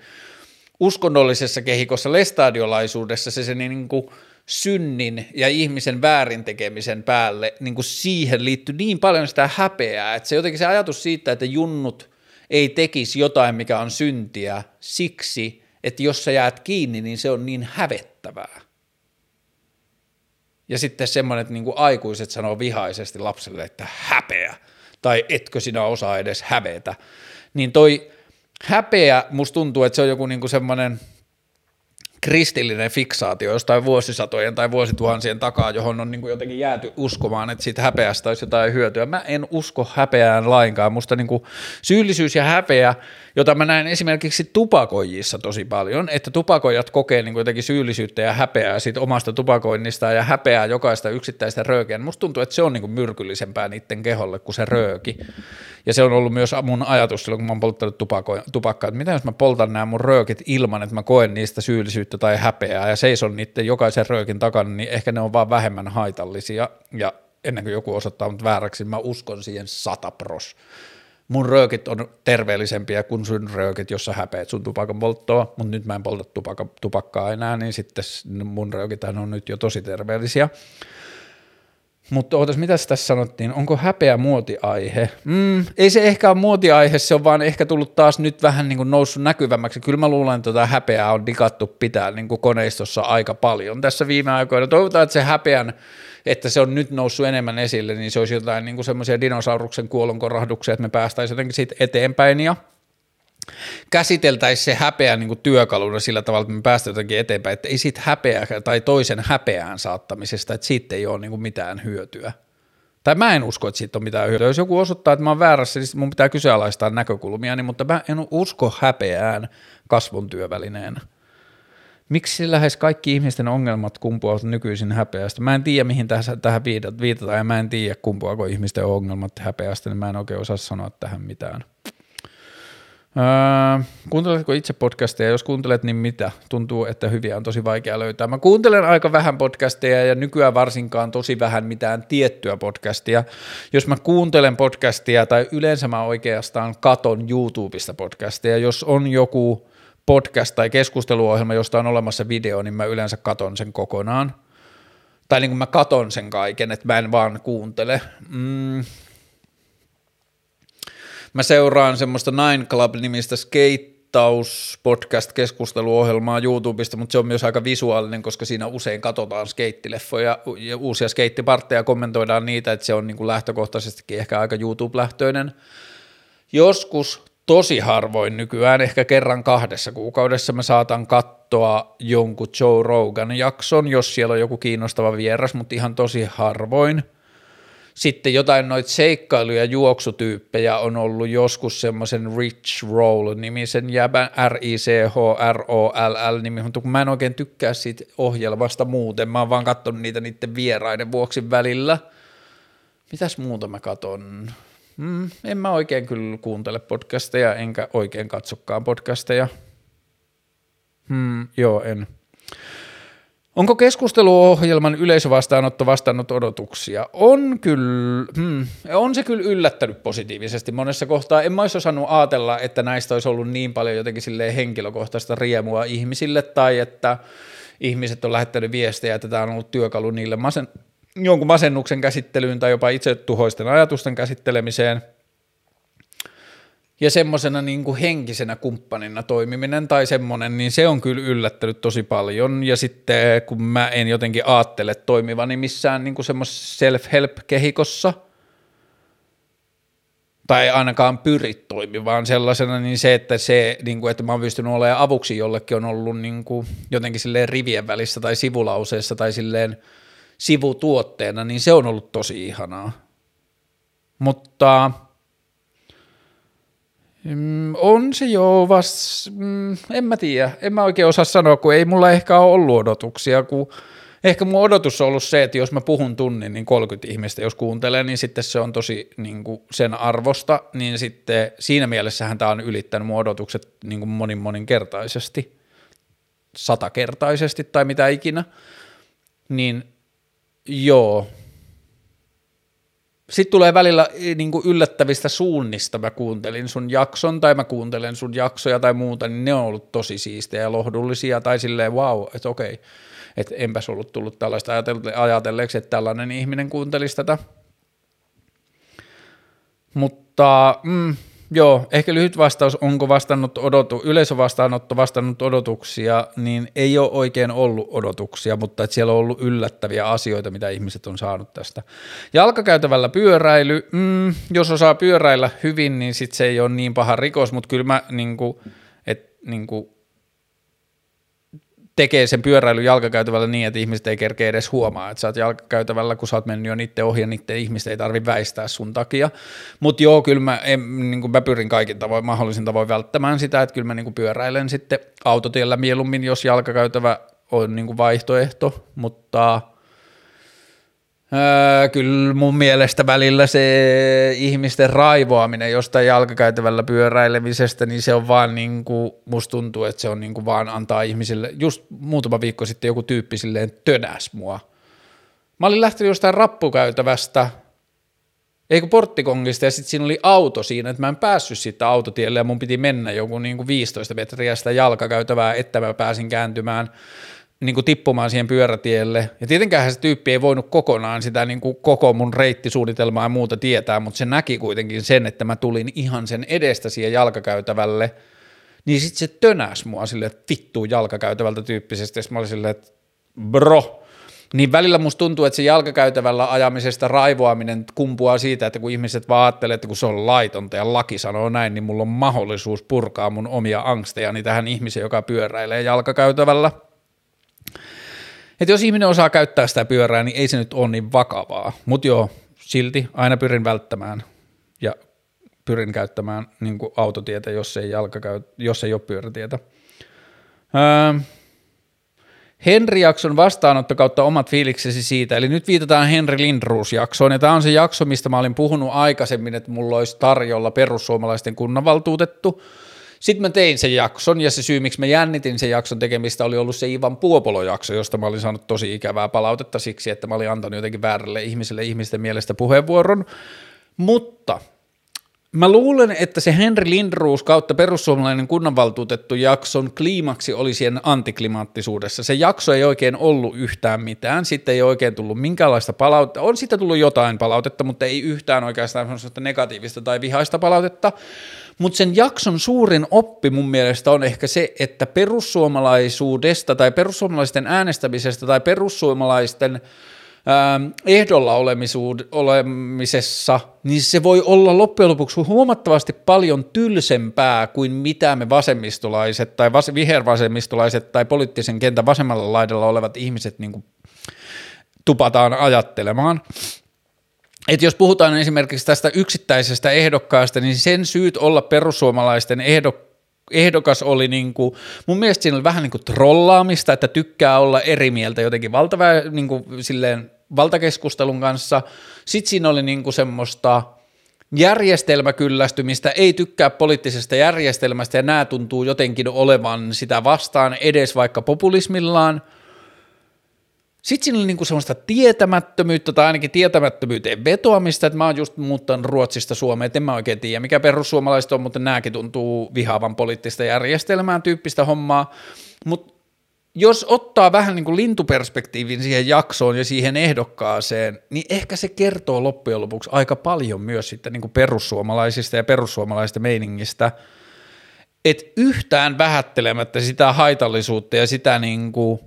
uskonnollisessa kehikossa lestadiolaisuudessa se, se niin kuin synnin ja ihmisen väärin tekemisen päälle, niin kuin siihen liittyy niin paljon sitä häpeää, että se jotenkin se ajatus siitä, että junnut ei tekisi jotain, mikä on syntiä, siksi, että jos sä jäät kiinni, niin se on niin hävettävää. Ja sitten semmoinen, että niin kuin aikuiset sanoo vihaisesti lapselle, että häpeä, tai etkö sinä osaa edes hävetä. Niin toi häpeä, musta tuntuu, että se on joku niin kuin semmoinen – kristillinen fiksaatio jostain vuosisatojen tai vuosituhansien takaa, johon on niin kuin jotenkin jääty uskomaan, että siitä häpeästä olisi jotain hyötyä. Mä en usko häpeään lainkaan. Musta niin kuin syyllisyys ja häpeä, jota mä näen esimerkiksi tupakoijissa tosi paljon, että tupakoijat kokee niin jotenkin syyllisyyttä ja häpeää siitä omasta tupakoinnista ja häpeää jokaista yksittäistä röökiä. Musta tuntuu, että se on niin myrkyllisempää niiden keholle kuin se rööki. Ja se on ollut myös mun ajatus silloin, kun mä oon polttanut tupakkaa, että mitä jos mä poltan nämä mun röökit ilman, että mä koen niistä syyllisyyttä tai häpeää ja seison niiden jokaisen röökin takana, niin ehkä ne on vaan vähemmän haitallisia ja ennen kuin joku osoittaa mut vääräksi, mä uskon siihen satapros. Mun röökit on terveellisempiä kuin sun röökit, jos sä häpeät sun tupakan polttoa, mutta nyt mä en polta tupakka, tupakkaa enää, niin sitten mun röökit on nyt jo tosi terveellisiä. Mutta ootas, mitä tässä sanottiin? Onko häpeä muotiaihe? Mm, ei se ehkä ole muotiaihe, se on vaan ehkä tullut taas nyt vähän niin kuin noussut näkyvämmäksi. Kyllä mä luulen, että tota häpeää on digattu pitää niin kuin koneistossa aika paljon tässä viime aikoina. Toivotaan, että se häpeän, että se on nyt noussut enemmän esille, niin se olisi jotain niin kuin semmoisia dinosauruksen kuolonkorahduksia, että me päästäisiin jotenkin siitä eteenpäin ja – käsiteltäisiin se häpeä niin kuin työkaluna sillä tavalla, että me päästään jotenkin eteenpäin, että ei siitä häpeä tai toisen häpeään saattamisesta, että siitä ei ole niin kuin mitään hyötyä. Tai mä en usko, että siitä on mitään hyötyä. Jos joku osoittaa, että mä oon väärässä, niin mun pitää kyseenalaistaa näkökulmia, niin, mutta mä en usko häpeään kasvun työvälineenä. Miksi lähes kaikki ihmisten ongelmat kumpuavat nykyisin häpeästä? Mä en tiedä, mihin tähän, tähän viitataan, ja mä en tiedä, kumpuako ihmisten ongelmat häpeästä, niin mä en oikein osaa sanoa tähän mitään. Öö, kuunteletko itse podcasteja? Jos kuuntelet, niin mitä? Tuntuu, että hyviä on tosi vaikea löytää. Mä kuuntelen aika vähän podcasteja ja nykyään varsinkaan tosi vähän mitään tiettyä podcastia. Jos mä kuuntelen podcastia tai yleensä mä oikeastaan katon YouTubesta podcastia, jos on joku podcast tai keskusteluohjelma, josta on olemassa video, niin mä yleensä katon sen kokonaan. Tai niin kuin mä katon sen kaiken, että mä en vaan kuuntele. Mm, Mä seuraan semmoista Nine Club-nimistä skeittaus podcast-keskusteluohjelmaa YouTubesta, mutta se on myös aika visuaalinen, koska siinä usein katsotaan skeittileffoja ja uusia skeittipartteja, kommentoidaan niitä, että se on niin kuin lähtökohtaisestikin ehkä aika YouTube-lähtöinen. Joskus tosi harvoin nykyään, ehkä kerran kahdessa kuukaudessa mä saatan katsoa jonkun Joe Rogan jakson, jos siellä on joku kiinnostava vieras, mutta ihan tosi harvoin – sitten jotain noita seikkailu- ja juoksutyyppejä on ollut joskus semmoisen Rich Roll-nimisen jäbän, R-I-C-H-R-O-L-L nimi, mutta kun mä en oikein tykkää siitä ohjelmasta muuten, mä oon vaan katsonut niitä niiden vieraiden vuoksi välillä. Mitäs muuta mä katon? Mm, en mä oikein kyllä kuuntele podcasteja, enkä oikein katsokaan podcasteja. Hmm, joo, en. Onko keskusteluohjelman yleisövastaanotto vastannut odotuksia? On kyllä, hmm, on se kyllä yllättänyt positiivisesti monessa kohtaa. En mä olisi osannut ajatella, että näistä olisi ollut niin paljon jotenkin silleen henkilökohtaista riemua ihmisille tai että ihmiset on lähettänyt viestejä, että tämä on ollut työkalu niille masen, jonkun masennuksen käsittelyyn tai jopa itse tuhoisten ajatusten käsittelemiseen – ja semmoisena niin kuin henkisenä kumppanina toimiminen tai semmoinen, niin se on kyllä yllättänyt tosi paljon. Ja sitten kun mä en jotenkin ajattele toimivani missään niin kuin semmoisessa self-help-kehikossa, tai ainakaan pyri toimivaan sellaisena, niin se, että, se, niin kuin, että mä oon pystynyt olemaan avuksi jollekin on ollut niin kuin jotenkin silleen rivien välissä tai sivulauseessa tai silleen sivutuotteena, niin se on ollut tosi ihanaa. Mutta on se jo vast, mm, en mä tiedä, en mä oikein osaa sanoa, kun ei mulla ehkä ole ollut odotuksia, kun ehkä mun odotus on ollut se, että jos mä puhun tunnin, niin 30 ihmistä, jos kuuntelee, niin sitten se on tosi niin kuin sen arvosta, niin sitten siinä mielessähän tämä on ylittänyt mun odotukset niin kuin monin moninkertaisesti, satakertaisesti tai mitä ikinä, niin joo, sitten tulee välillä eh, niin kuin yllättävistä suunnista, mä kuuntelin sun jakson tai mä kuuntelen sun jaksoja tai muuta, niin ne on ollut tosi siistejä ja lohdullisia tai silleen wow, että okei, että enpäs ollut tullut tällaista ajatelleeksi, että tällainen ihminen kuuntelisi tätä. Mutta mm, Joo, ehkä lyhyt vastaus, onko vastannut odotu, yleisövastaanotto vastannut odotuksia, niin ei ole oikein ollut odotuksia, mutta että siellä on ollut yllättäviä asioita, mitä ihmiset on saanut tästä. Jalkakäytävällä pyöräily, mm, jos osaa pyöräillä hyvin, niin sit se ei ole niin paha rikos, mutta kyllä mä niin kuin, et, niin kuin, tekee sen pyöräilyn jalkakäytävällä niin, että ihmiset ei kerkeä edes huomaa, että sä oot jalkakäytävällä, kun sä oot mennyt jo niiden ohi ja niiden ihmisten ei tarvi väistää sun takia. Mutta joo, kyllä mä, en, niin mä pyrin kaikin tavoin, mahdollisin tavoin välttämään sitä, että kyllä mä niin pyöräilen sitten autotiellä mieluummin, jos jalkakäytävä on niin vaihtoehto, mutta – Öö, kyllä mun mielestä välillä se ihmisten raivoaminen jostain jalkakäytävällä pyöräilemisestä, niin se on vaan niin kuin, musta tuntuu, että se on niin kuin vaan antaa ihmisille, just muutama viikko sitten joku tyyppi silleen tönäs mua. Mä olin lähtenyt jostain rappukäytävästä, eikö porttikongista, ja sitten siinä oli auto siinä, että mä en päässyt siitä autotielle, ja mun piti mennä joku niin kuin 15 metriä sitä jalkakäytävää, että mä pääsin kääntymään niin kuin tippumaan siihen pyörätielle. Ja tietenkään se tyyppi ei voinut kokonaan sitä niin kuin koko mun reittisuunnitelmaa ja muuta tietää, mutta se näki kuitenkin sen, että mä tulin ihan sen edestä siihen jalkakäytävälle, niin sitten se tönäs mua silleen, että vittuu jalkakäytävältä tyyppisesti, ja mä olin silleen, että bro, niin välillä musta tuntuu, että se jalkakäytävällä ajamisesta raivoaminen kumpuaa siitä, että kun ihmiset vaan ajattelee, että kun se on laitonta ja laki sanoo näin, niin mulla on mahdollisuus purkaa mun omia angstejani tähän ihmiseen, joka pyöräilee jalkakäytävällä – että jos ihminen osaa käyttää sitä pyörää, niin ei se nyt ole niin vakavaa. Mutta joo, silti aina pyrin välttämään ja pyrin käyttämään niin autotietä, jos ei, jalkakäy, jos ei ole pyörätietä. Öö, Henri-jakson vastaanotto kautta omat fiiliksesi siitä, eli nyt viitataan Henri Lindruus-jaksoon, ja tämä on se jakso, mistä mä olin puhunut aikaisemmin, että mulla olisi tarjolla perussuomalaisten kunnanvaltuutettu, sitten mä tein sen jakson, ja se syy, miksi mä jännitin sen jakson tekemistä, oli ollut se Ivan Puopolo-jakso, josta mä olin saanut tosi ikävää palautetta siksi, että mä olin antanut jotenkin väärälle ihmiselle ihmisten mielestä puheenvuoron. Mutta Mä luulen, että se Henri Lindruus kautta perussuomalainen kunnanvaltuutettu jakson kliimaksi oli siihen antiklimaattisuudessa. Se jakso ei oikein ollut yhtään mitään, sitten ei oikein tullut minkäänlaista palautetta. On sitten tullut jotain palautetta, mutta ei yhtään oikeastaan negatiivista tai vihaista palautetta. Mutta sen jakson suurin oppi mun mielestä on ehkä se, että perussuomalaisuudesta tai perussuomalaisten äänestämisestä tai perussuomalaisten Ähm, ehdolla olemisessa, niin se voi olla loppujen lopuksi huomattavasti paljon tylsempää kuin mitä me vasemmistolaiset tai vas- vihervasemmistolaiset tai poliittisen kentän vasemmalla laidalla olevat ihmiset niin kuin tupataan ajattelemaan. Et jos puhutaan esimerkiksi tästä yksittäisestä ehdokkaasta, niin sen syyt olla perussuomalaisten ehdokkaasta ehdokas oli niin kuin, mun mielestä siinä oli vähän niin kuin trollaamista, että tykkää olla eri mieltä jotenkin valtavä, niin kuin silleen valtakeskustelun kanssa. Sitten siinä oli niinku semmoista järjestelmäkyllästymistä, ei tykkää poliittisesta järjestelmästä ja nämä tuntuu jotenkin olevan sitä vastaan edes vaikka populismillaan. Sitten siinä oli niinku semmoista tietämättömyyttä tai ainakin tietämättömyyteen vetoamista, että mä oon just muuttanut Ruotsista Suomeen, että en mä oikein tiedä mikä perussuomalaiset on, mutta nämäkin tuntuu vihaavan poliittista järjestelmää tyyppistä hommaa, mutta jos ottaa vähän niin kuin lintuperspektiivin siihen jaksoon ja siihen ehdokkaaseen, niin ehkä se kertoo loppujen lopuksi aika paljon myös sitten niin kuin perussuomalaisista ja perussuomalaisista meiningistä, että yhtään vähättelemättä sitä haitallisuutta ja sitä niin kuin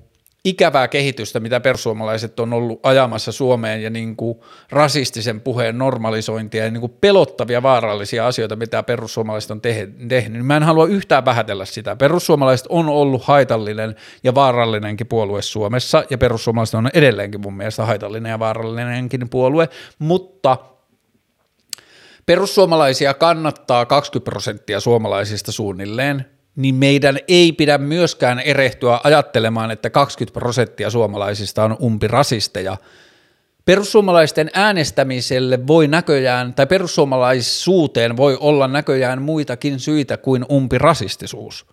ikävää kehitystä, mitä perussuomalaiset on ollut ajamassa Suomeen ja niin kuin rasistisen puheen normalisointia ja niin kuin pelottavia vaarallisia asioita, mitä perussuomalaiset on tehnyt. Mä en halua yhtään vähätellä sitä. Perussuomalaiset on ollut haitallinen ja vaarallinenkin puolue Suomessa ja perussuomalaiset on edelleenkin mun mielestä haitallinen ja vaarallinenkin puolue, mutta
perussuomalaisia kannattaa 20 prosenttia suomalaisista suunnilleen, niin meidän ei pidä myöskään erehtyä ajattelemaan, että 20 prosenttia suomalaisista on umpirasisteja. Perussuomalaisten äänestämiselle voi näköjään, tai perussuomalaisuuteen voi olla näköjään muitakin syitä kuin umpirasistisuus.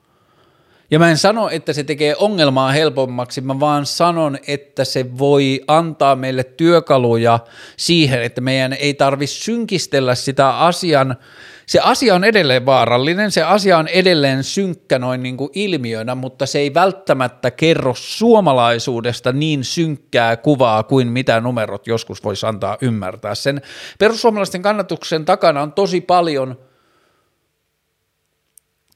Ja mä en sano, että se tekee ongelmaa helpommaksi, mä vaan sanon, että se voi antaa meille työkaluja siihen, että meidän ei tarvi synkistellä sitä asian, se asia on edelleen vaarallinen, se asia on edelleen synkkä noin niin kuin ilmiönä, mutta se ei välttämättä kerro suomalaisuudesta niin synkkää kuvaa kuin mitä numerot joskus voisi antaa ymmärtää. Sen perussuomalaisten kannatuksen takana on tosi paljon –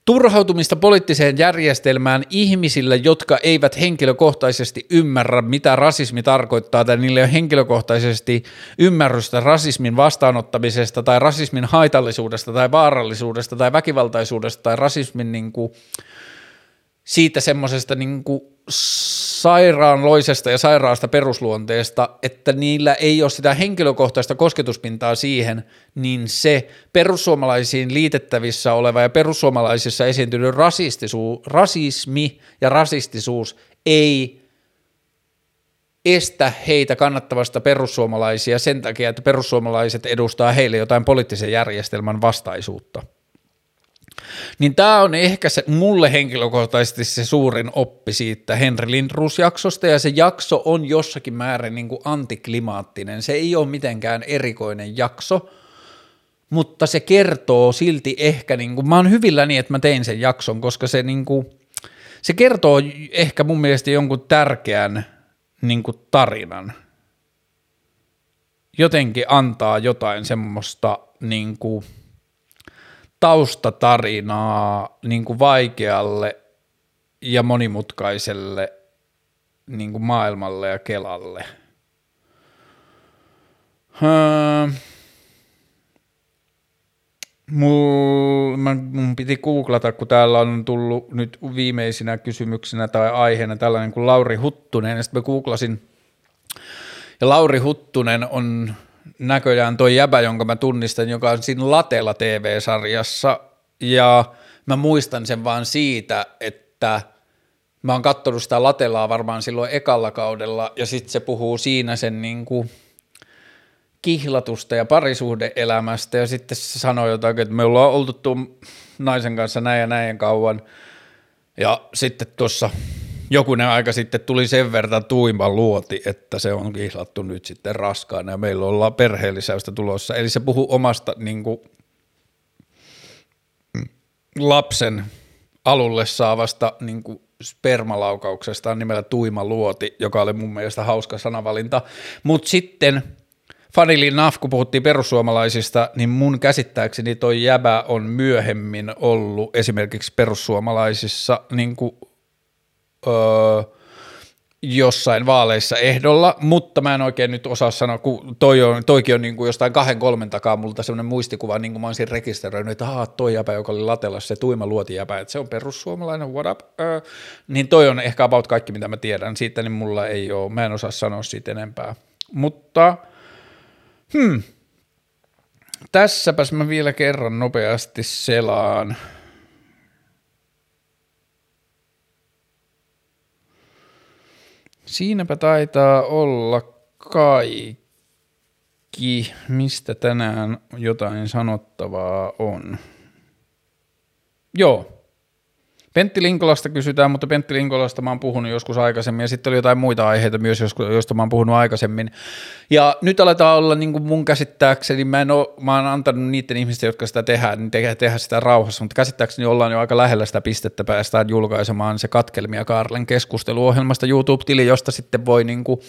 turhautumista poliittiseen järjestelmään ihmisillä, jotka eivät henkilökohtaisesti ymmärrä, mitä rasismi tarkoittaa, tai niille on henkilökohtaisesti ymmärrystä rasismin vastaanottamisesta, tai rasismin haitallisuudesta, tai vaarallisuudesta, tai väkivaltaisuudesta, tai rasismin niin kuin, siitä semmoisesta niin sairaanloisesta ja sairaasta perusluonteesta, että niillä ei ole sitä henkilökohtaista kosketuspintaa siihen, niin se perussuomalaisiin liitettävissä oleva ja perussuomalaisissa esiintynyt rasismi ja rasistisuus ei estä heitä kannattavasta perussuomalaisia sen takia, että perussuomalaiset edustaa heille jotain poliittisen järjestelmän vastaisuutta. Niin tämä on ehkä se, mulle henkilökohtaisesti se suurin oppi siitä Henry Lindroos-jaksosta, ja se jakso on jossakin määrin niin kuin antiklimaattinen. Se ei ole mitenkään erikoinen jakso, mutta se kertoo silti ehkä, niin kuin, mä oon hyvilläni, että mä tein sen jakson, koska se, niin kuin, se kertoo ehkä mun mielestä jonkun tärkeän niin kuin tarinan. Jotenkin antaa jotain semmoista niin kuin, taustatarinaa niin kuin vaikealle ja monimutkaiselle niin kuin maailmalle ja Kelalle. Öö, Mul, mä, mun piti googlata, kun täällä on tullut nyt viimeisinä kysymyksinä tai aiheena tällainen kuin Lauri Huttunen, ja sitten mä googlasin, ja Lauri Huttunen on näköjään toi jäbä, jonka mä tunnistan, joka on siinä Latella TV-sarjassa, ja mä muistan sen vaan siitä, että mä oon katsonut sitä Latelaa varmaan silloin ekalla kaudella, ja sitten se puhuu siinä sen niin kuin kihlatusta ja parisuhdeelämästä, ja sitten se sanoo jotain, että me ollaan oltu tuon naisen kanssa näin ja näin kauan, ja sitten tuossa jokunen aika sitten tuli sen verran tuima luoti, että se on kihlattu nyt sitten raskaana ja meillä ollaan perheellisäystä tulossa. Eli se puhuu omasta niin kuin, lapsen alulle saavasta niin kuin, spermalaukauksesta nimellä tuima luoti, joka oli mun mielestä hauska sanavalinta. Mutta sitten Fanili Naf, kun puhuttiin perussuomalaisista, niin mun käsittääkseni toi jäbä on myöhemmin ollut esimerkiksi perussuomalaisissa niin kuin öö, jossain vaaleissa ehdolla, mutta mä en oikein nyt osaa sanoa, kun toi on, toikin on niin kuin jostain kahden kolmen takaa multa semmoinen muistikuva, niin kuin mä olisin rekisteröinyt, että aah, toi jäpä, joka oli Latelassa, se tuima jäpä, että se on perussuomalainen, what up, öö, niin toi on ehkä about kaikki, mitä mä tiedän. Siitä, niin mulla ei ole, mä en osaa sanoa siitä enempää, mutta hmm, tässäpäs mä vielä kerran nopeasti selaan, Siinäpä taitaa olla kaikki, mistä tänään jotain sanottavaa on. Joo, Pentti Linkolasta kysytään, mutta Pentti Linkolasta mä oon puhunut joskus aikaisemmin. Ja sitten oli jotain muita aiheita myös, joista mä oon puhunut aikaisemmin. Ja nyt aletaan olla niin kuin mun käsittääkseni, mä, en ole, mä oon antanut niiden ihmisten, jotka sitä tehdään, niin tehdä, tehdä sitä rauhassa, mutta käsittääkseni ollaan jo aika lähellä sitä pistettä, päästään julkaisemaan se katkelmia Kaarlen keskusteluohjelmasta YouTube-tili, josta sitten voi niin kuin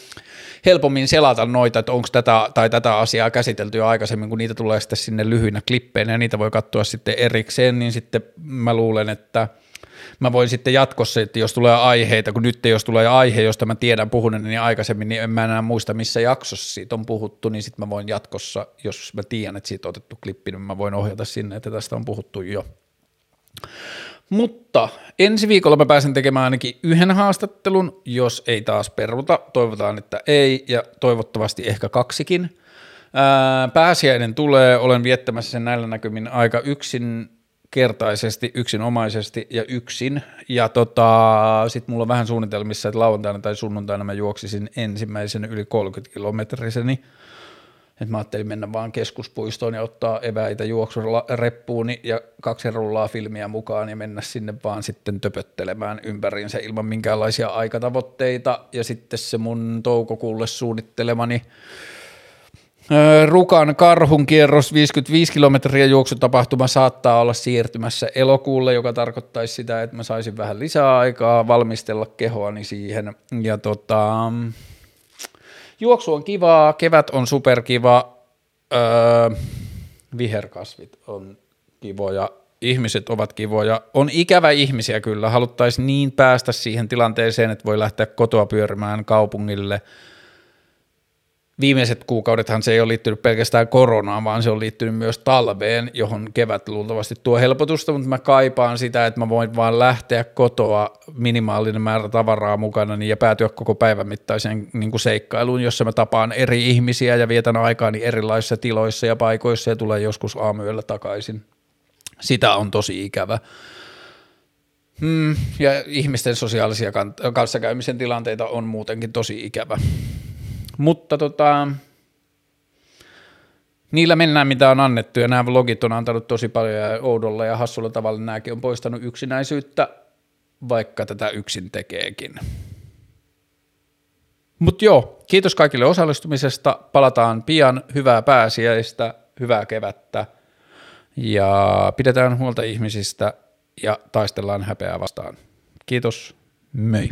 helpommin selata noita, että onko tätä tai tätä asiaa käsitelty jo aikaisemmin, kun niitä tulee sitten sinne lyhyinä klippeinä ja niitä voi katsoa sitten erikseen, niin sitten mä luulen, että – mä voin sitten jatkossa, että jos tulee aiheita, kun nyt jos tulee aihe, josta mä tiedän puhuneen niin aikaisemmin, niin en mä enää muista, missä jaksossa siitä on puhuttu, niin sitten mä voin jatkossa, jos mä tiedän, että siitä on otettu klippi, niin mä voin ohjata sinne, että tästä on puhuttu jo. Mutta ensi viikolla mä pääsen tekemään ainakin yhden haastattelun, jos ei taas peruta. Toivotaan, että ei, ja toivottavasti ehkä kaksikin. Ää, pääsiäinen tulee, olen viettämässä sen näillä näkymin aika yksin kertaisesti, yksinomaisesti ja yksin. Ja tota, sitten mulla on vähän suunnitelmissa, että lauantaina tai sunnuntaina mä juoksisin ensimmäisen yli 30 kilometriseni. Et mä ajattelin mennä vaan keskuspuistoon ja ottaa eväitä juoksureppuuni ja kaksi rullaa filmiä mukaan ja mennä sinne vaan sitten töpöttelemään ympäriinsä ilman minkäänlaisia aikatavoitteita. Ja sitten se mun toukokuulle suunnittelemani Rukan karhun kierros 55 kilometriä juoksutapahtuma saattaa olla siirtymässä elokuulle, joka tarkoittaisi sitä, että mä saisin vähän lisää aikaa valmistella kehoani siihen. Ja tota, juoksu on kivaa, kevät on superkiva, öö, viherkasvit on kivoja, ihmiset ovat kivoja. On ikävä ihmisiä kyllä, haluttaisiin niin päästä siihen tilanteeseen, että voi lähteä kotoa pyörimään kaupungille – viimeiset kuukaudethan se ei ole liittynyt pelkästään koronaan, vaan se on liittynyt myös talveen, johon kevät luultavasti tuo helpotusta, mutta mä kaipaan sitä, että mä voin vaan lähteä kotoa minimaalinen määrä tavaraa mukana niin ja päätyä koko päivän mittaiseen niin kuin seikkailuun, jossa mä tapaan eri ihmisiä ja vietän aikaani erilaisissa tiloissa ja paikoissa ja tulee joskus aamuyöllä takaisin. Sitä on tosi ikävä. Hmm, ja ihmisten sosiaalisia kanssakäymisen tilanteita on muutenkin tosi ikävä. Mutta tota, niillä mennään mitä on annettu ja nämä vlogit on antanut tosi paljon ja oudolla ja hassulla tavalla nämäkin on poistanut yksinäisyyttä, vaikka tätä yksin tekeekin. Mutta joo, kiitos kaikille osallistumisesta. Palataan pian. Hyvää pääsiäistä, hyvää kevättä ja pidetään huolta ihmisistä ja taistellaan häpeää vastaan. Kiitos. Moi.